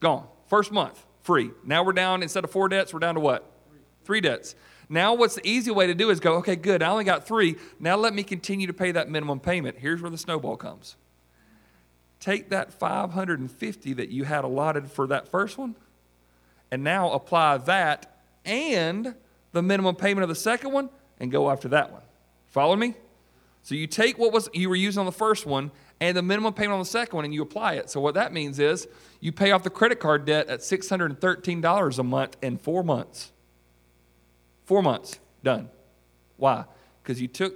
Gone. First month, free. Now we're down, instead of four debts, we're down to what? Three debts. Now, what's the easy way to do is go, okay, good, I only got three. Now let me continue to pay that minimum payment. Here's where the snowball comes. Take that 550 that you had allotted for that first one, and now apply that and the minimum payment of the second one and go after that one. Follow me? So you take what was you were using on the first one and the minimum payment on the second one and you apply it. So what that means is you pay off the credit card debt at $613 a month in 4 months. Four months, done. Why? Because you took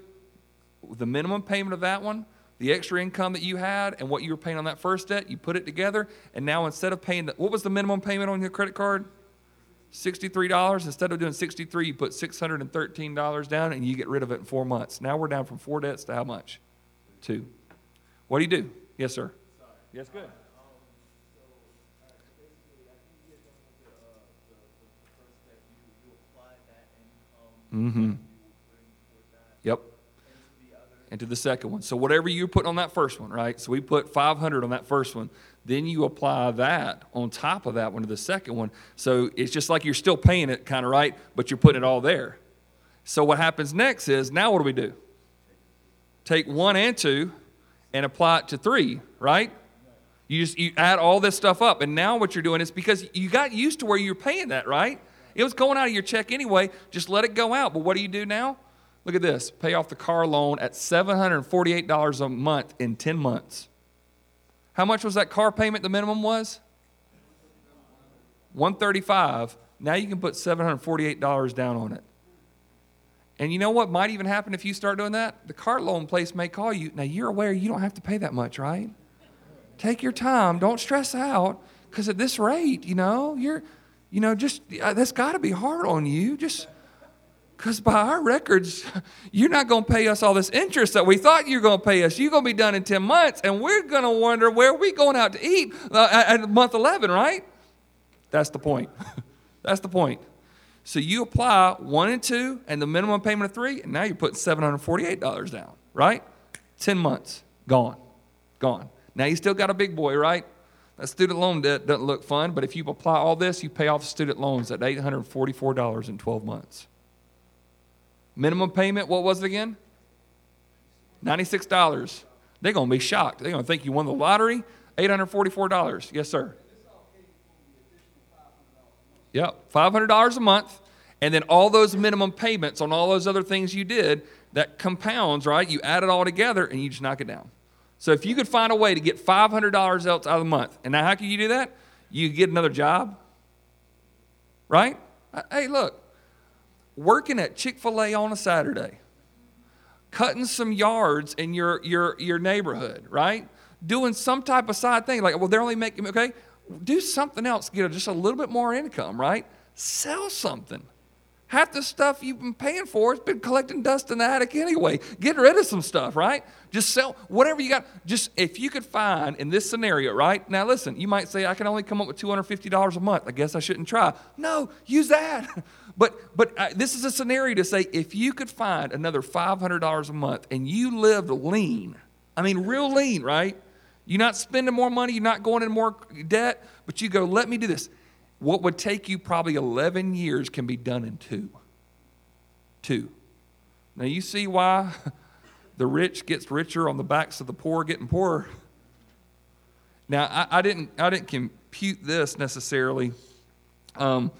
the minimum payment of that one, the extra income that you had, and what you were paying on that first debt, you put it together, and now instead of paying, the, what was the minimum payment on your credit card? $63. Instead of doing 63, you put $613 down and you get rid of it in four months. Now we're down from four debts to how much? Two. What do you do? Yes, sir. Yes, good. Mm-hmm. Yep. And to the second one. So whatever you put on that first one, right? So we put 500 on that first one. Then you apply that on top of that one to the second one. So it's just like you're still paying it, kind of right, but you're putting it all there. So what happens next is now what do we do? Take one and two and apply it to three, right? You just you add all this stuff up, and now what you're doing is because you got used to where you're paying that, right? It was going out of your check anyway. Just let it go out. But what do you do now? Look at this: pay off the car loan at $748 a month in 10 months. How much was that car payment? The minimum was 135. Now you can put $748 down on it. And you know what might even happen if you start doing that? The car loan place may call you. Now you're aware you don't have to pay that much, right? Take your time. Don't stress out because at this rate, you know, you're, you know, just that's got to be hard on you. Just because by our records, you're not going to pay us all this interest that we thought you were going to pay us. You're going to be done in 10 months, and we're going to wonder where we going out to eat uh, at month 11, right? That's the point. that's the point. So you apply one and two and the minimum payment of three, and now you're putting $748 down, right? 10 months, gone, gone. Now you still got a big boy, right? That student loan debt doesn't look fun, but if you apply all this, you pay off student loans at $844 in 12 months. Minimum payment, what was it again? $96. They're going to be shocked. They're going to think you won the lottery. $844. Yes, sir. Yep, $500 a month. And then all those minimum payments on all those other things you did, that compounds, right? You add it all together and you just knock it down. So if you could find a way to get $500 else out of the month, and now how can you do that? You get another job, right? Uh, hey, look, working at Chick fil A on a Saturday, cutting some yards in your, your, your neighborhood, right? Doing some type of side thing, like, well, they're only making, okay, do something else, get just a little bit more income, right? Sell something. Half the stuff you've been paying for has been collecting dust in the attic anyway. Get rid of some stuff, right? Just sell whatever you got. Just if you could find in this scenario, right? Now listen, you might say I can only come up with $250 a month. I guess I shouldn't try. No, use that. But but uh, this is a scenario to say if you could find another $500 a month and you lived lean. I mean real lean, right? You're not spending more money, you're not going into more debt, but you go, "Let me do this." What would take you probably 11 years can be done in two. Two. Now, you see why the rich gets richer on the backs of the poor getting poorer. Now, I, I didn't, I didn't compute this necessarily, um,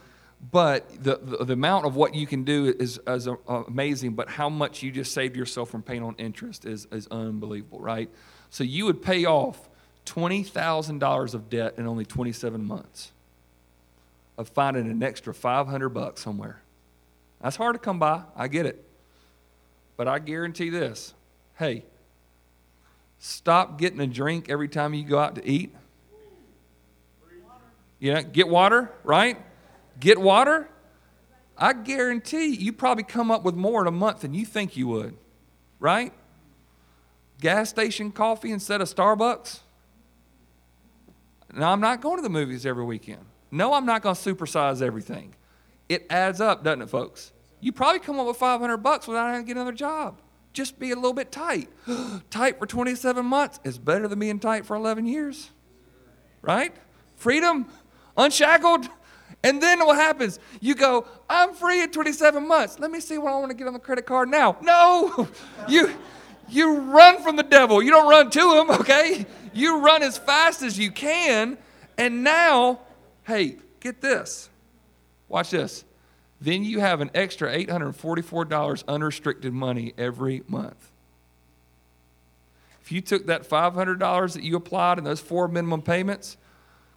but the, the, the, amount of what you can do is, is amazing, but how much you just saved yourself from paying on interest is, is unbelievable, right? So you would pay off $20,000 of debt in only 27 months of finding an extra 500 bucks somewhere. That's hard to come by. I get it. But I guarantee this hey, stop getting a drink every time you go out to eat. Know, get water, right? Get water. I guarantee you probably come up with more in a month than you think you would, right? Gas station coffee instead of Starbucks. Now, I'm not going to the movies every weekend. No, I'm not going to supersize everything. It adds up, doesn't it, folks? You probably come up with 500 bucks without having to get another job. Just be a little bit tight. tight for 27 months is better than being tight for 11 years. Right? Freedom, unshackled. And then what happens? You go, I'm free in 27 months. Let me see what I want to get on the credit card now. No, you, you run from the devil. You don't run to him, okay? You run as fast as you can. And now Hey, get this. Watch this. Then you have an extra $844 unrestricted money every month. If you took that $500 that you applied and those four minimum payments,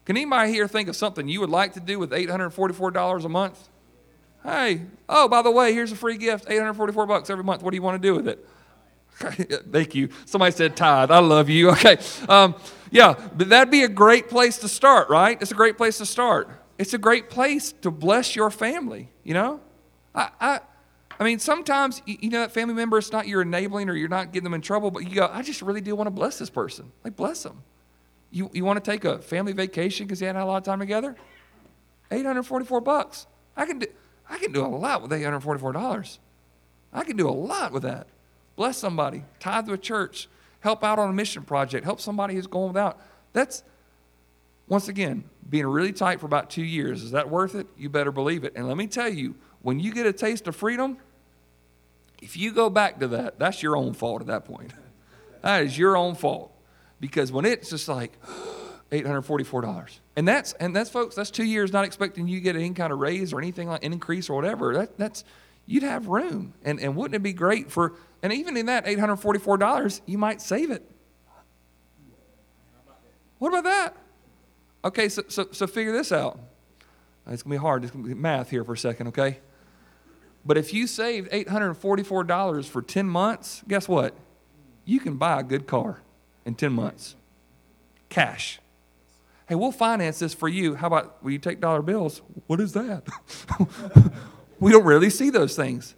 can anybody here think of something you would like to do with $844 a month? Hey, oh, by the way, here's a free gift, 844 bucks every month. What do you want to do with it? Thank you. Somebody said tithe. I love you. Okay. Um, yeah, but that'd be a great place to start, right? It's a great place to start. It's a great place to bless your family, you know? I, I, I mean, sometimes, you know, that family member, it's not you're enabling or you're not getting them in trouble, but you go, I just really do want to bless this person. Like, bless them. You, you want to take a family vacation because you had a lot of time together? 844 bucks. I can do, I can do a lot with $844. I can do a lot with that bless somebody, tithe to a church, help out on a mission project, help somebody who's going without. That's, once again, being really tight for about two years. Is that worth it? You better believe it. And let me tell you, when you get a taste of freedom, if you go back to that, that's your own fault at that point. That is your own fault. Because when it's just like $844. And that's and that's folks, that's two years not expecting you to get any kind of raise or anything like an increase or whatever. That, that's you'd have room. And and wouldn't it be great for and even in that $844, you might save it. What about that? Okay, so so, so figure this out. It's gonna be hard. It's gonna be math here for a second, okay? But if you saved $844 for 10 months, guess what? You can buy a good car in 10 months. Cash. Hey, we'll finance this for you. How about will you take dollar bills? What is that? we don't really see those things.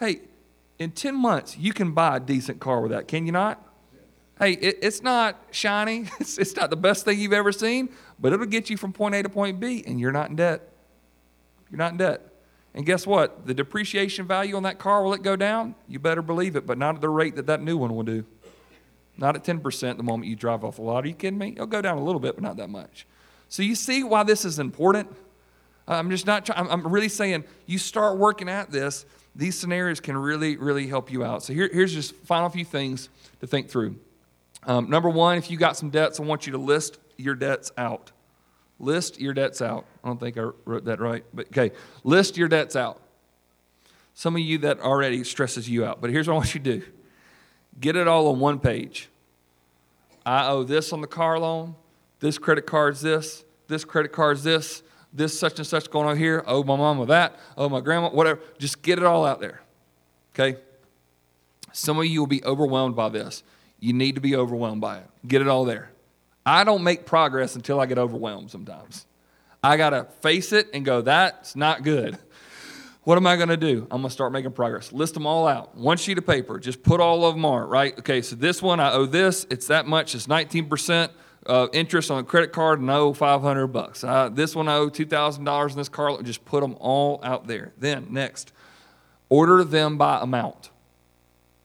Hey, in 10 months, you can buy a decent car with that, can you not? Hey, it, it's not shiny, it's, it's not the best thing you've ever seen, but it'll get you from point A to point B, and you're not in debt. You're not in debt. And guess what? The depreciation value on that car will it go down? You better believe it, but not at the rate that that new one will do. Not at 10% the moment you drive off the lot. Are you kidding me? It'll go down a little bit, but not that much. So you see why this is important? I'm just not trying, I'm really saying you start working at this, these scenarios can really, really help you out. So here, here's just final few things to think through. Um, number one, if you got some debts, I want you to list your debts out. List your debts out. I don't think I wrote that right, but okay. List your debts out. Some of you that already stresses you out, but here's what I want you to do get it all on one page. I owe this on the car loan, this credit card's this, this credit card's this, this such and such going on here, oh my mama that, oh my grandma, whatever. Just get it all out there. Okay? Some of you will be overwhelmed by this. You need to be overwhelmed by it. Get it all there. I don't make progress until I get overwhelmed sometimes. I got to face it and go, that's not good. What am I going to do? I'm going to start making progress. List them all out. One sheet of paper. Just put all of them on, right? Okay, so this one, I owe this. It's that much. It's 19% uh, interest on a credit card and I owe 500 bucks. Uh, this one, I owe $2,000 in this car. Just put them all out there. Then, next, order them by amount.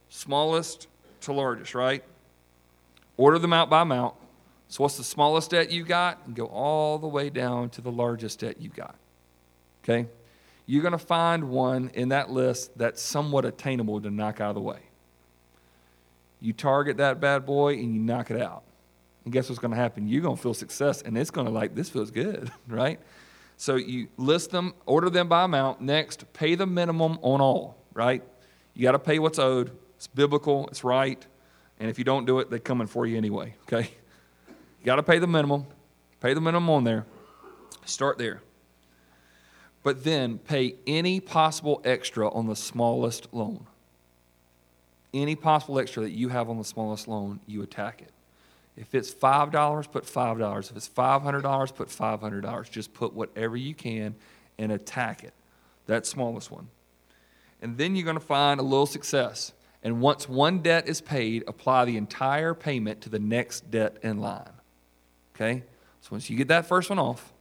Smallest to largest, right? Order them out by amount. So, what's the smallest debt you got? And go all the way down to the largest debt you got. Okay? You're going to find one in that list that's somewhat attainable to knock out of the way. You target that bad boy and you knock it out. And guess what's going to happen? You're going to feel success and it's going to like, this feels good, right? So you list them, order them by amount. Next, pay the minimum on all, right? You got to pay what's owed. It's biblical, it's right. And if you don't do it, they're coming for you anyway, okay? You got to pay the minimum. Pay the minimum on there. Start there. But then pay any possible extra on the smallest loan. Any possible extra that you have on the smallest loan, you attack it. If it's $5, put $5. If it's $500, put $500. Just put whatever you can and attack it. That smallest one. And then you're going to find a little success. And once one debt is paid, apply the entire payment to the next debt in line. Okay? So once you get that first one off,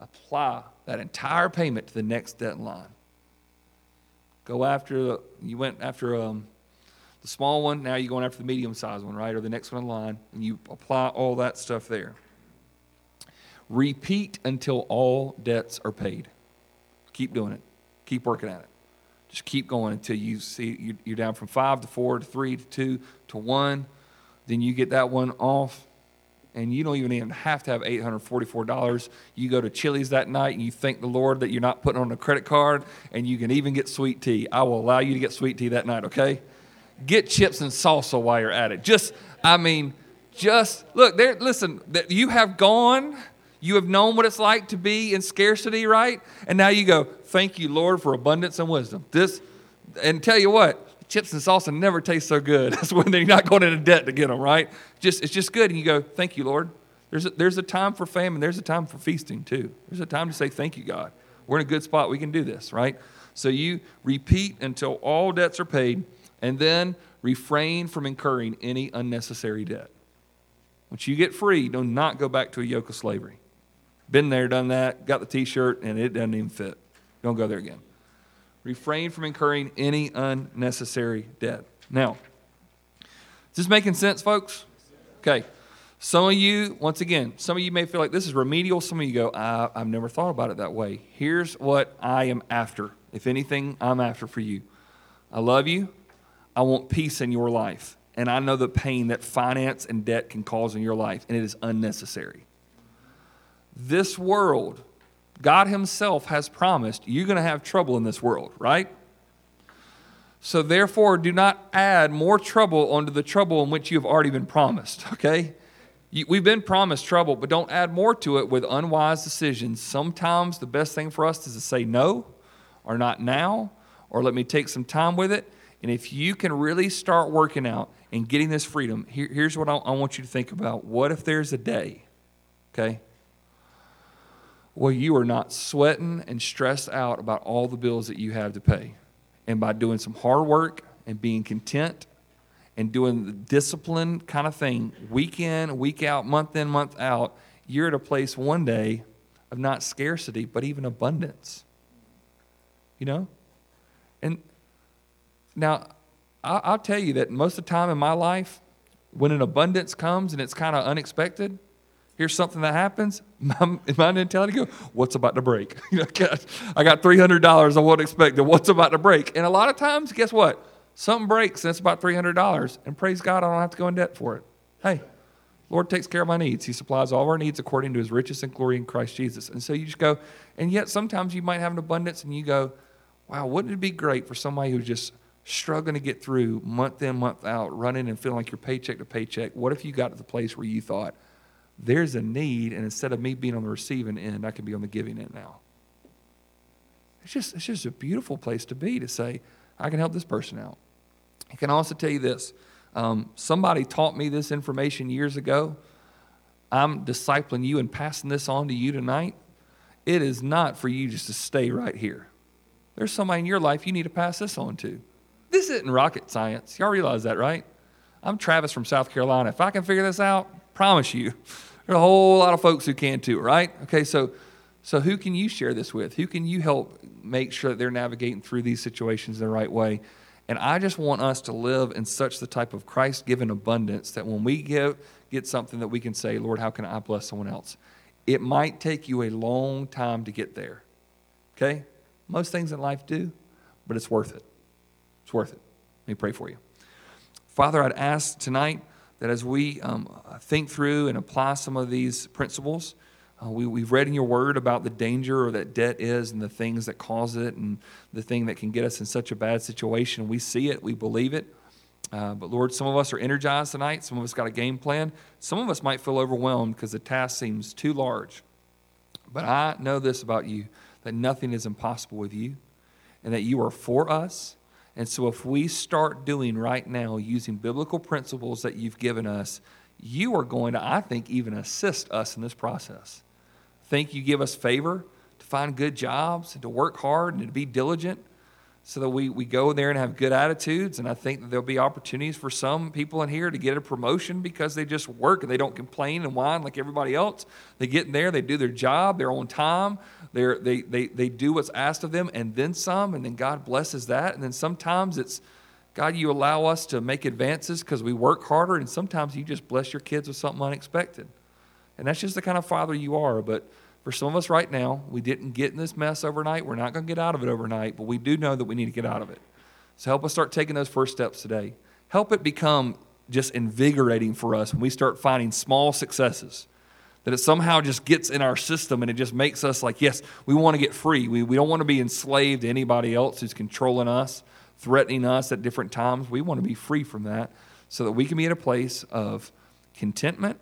apply that entire payment to the next debt in line. Go after, you went after um, the small one, now you're going after the medium sized one, right? Or the next one in line, and you apply all that stuff there. Repeat until all debts are paid. Keep doing it. Keep working at it. Just keep going until you see you're down from five to four to three to two to one. Then you get that one off, and you don't even even have to have $844. You go to Chili's that night and you thank the Lord that you're not putting on a credit card, and you can even get sweet tea. I will allow you to get sweet tea that night, okay? Get chips and salsa while you're at it. Just, I mean, just look there. Listen, you have gone. You have known what it's like to be in scarcity, right? And now you go, thank you, Lord, for abundance and wisdom. This, and tell you what, chips and salsa never taste so good. That's when you're not going into debt to get them, right? Just it's just good, and you go, thank you, Lord. There's a, there's a time for famine. There's a time for feasting too. There's a time to say thank you, God. We're in a good spot. We can do this, right? So you repeat until all debts are paid, and then refrain from incurring any unnecessary debt. Once you get free, do not go back to a yoke of slavery. Been there, done that, got the t shirt, and it doesn't even fit. Don't go there again. Refrain from incurring any unnecessary debt. Now, is this making sense, folks? Okay. Some of you, once again, some of you may feel like this is remedial. Some of you go, I, I've never thought about it that way. Here's what I am after. If anything, I'm after for you. I love you. I want peace in your life. and I know the pain that finance and debt can cause in your life, and it is unnecessary. This world, God Himself has promised you're going to have trouble in this world, right? So therefore, do not add more trouble onto the trouble in which you have already been promised, okay? We've been promised trouble, but don't add more to it with unwise decisions. Sometimes the best thing for us is to say no, or not now, or let me take some time with it. And if you can really start working out and getting this freedom, here, here's what I, I want you to think about. What if there's a day, okay, where you are not sweating and stressed out about all the bills that you have to pay? And by doing some hard work and being content and doing the discipline kind of thing, week in, week out, month in, month out, you're at a place one day of not scarcity, but even abundance. You know? And now, I'll tell you that most of the time in my life, when an abundance comes and it's kind of unexpected, here's something that happens. My, my mentality go, what's about to break? I got $300 I wasn't expecting. What's about to break? And a lot of times, guess what? Something breaks and it's about $300. And praise God, I don't have to go in debt for it. Hey, Lord takes care of my needs. He supplies all of our needs according to his riches and glory in Christ Jesus. And so you just go, and yet sometimes you might have an abundance and you go, wow, wouldn't it be great for somebody who's just struggling to get through month in, month out, running and feeling like you're paycheck to paycheck? What if you got to the place where you thought, there's a need, and instead of me being on the receiving end, I can be on the giving end now? It's just, it's just a beautiful place to be to say, I can help this person out. I can also tell you this um, somebody taught me this information years ago. I'm discipling you and passing this on to you tonight. It is not for you just to stay right here. There's somebody in your life you need to pass this on to. This isn't rocket science. Y'all realize that, right? I'm Travis from South Carolina. If I can figure this out, promise you, there's a whole lot of folks who can too, right? Okay, so so who can you share this with? Who can you help make sure that they're navigating through these situations the right way? And I just want us to live in such the type of Christ given abundance that when we give, get something that we can say, Lord, how can I bless someone else? It might take you a long time to get there. Okay? Most things in life do, but it's worth it. It's worth it. Let me pray for you. Father, I'd ask tonight that as we um, think through and apply some of these principles, uh, we, we've read in your word about the danger or that debt is and the things that cause it and the thing that can get us in such a bad situation. We see it, we believe it. Uh, but Lord, some of us are energized tonight. Some of us got a game plan. Some of us might feel overwhelmed because the task seems too large. But I know this about you that nothing is impossible with you and that you are for us. And so if we start doing right now using biblical principles that you've given us, you are going to, I think, even assist us in this process. Think you give us favor to find good jobs and to work hard and to be diligent so that we, we go there and have good attitudes. And I think that there'll be opportunities for some people in here to get a promotion because they just work and they don't complain and whine like everybody else. They get in there, they do their job, they're on time, they're, they, they, they do what's asked of them, and then some, and then God blesses that. And then sometimes it's, God, you allow us to make advances because we work harder, and sometimes you just bless your kids with something unexpected. And that's just the kind of father you are. But for some of us right now, we didn't get in this mess overnight. We're not going to get out of it overnight, but we do know that we need to get out of it. So help us start taking those first steps today. Help it become just invigorating for us when we start finding small successes. That it somehow just gets in our system and it just makes us like, yes, we want to get free. We, we don't want to be enslaved to anybody else who's controlling us, threatening us at different times. We want to be free from that so that we can be at a place of contentment,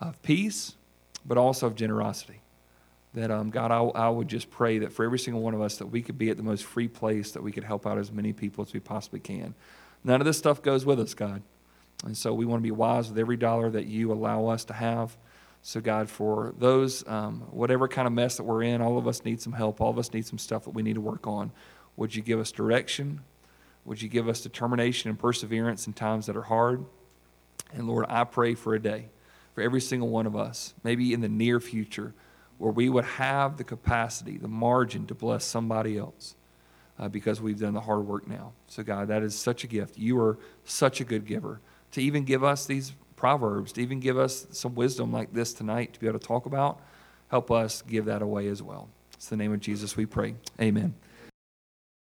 of peace, but also of generosity. That, um, God, I, I would just pray that for every single one of us, that we could be at the most free place, that we could help out as many people as we possibly can. None of this stuff goes with us, God. And so we want to be wise with every dollar that you allow us to have. So, God, for those, um, whatever kind of mess that we're in, all of us need some help. All of us need some stuff that we need to work on. Would you give us direction? Would you give us determination and perseverance in times that are hard? And Lord, I pray for a day for every single one of us, maybe in the near future, where we would have the capacity, the margin to bless somebody else uh, because we've done the hard work now. So, God, that is such a gift. You are such a good giver to even give us these proverbs, to even give us some wisdom like this tonight to be able to talk about. Help us give that away as well. It's the name of Jesus we pray. Amen.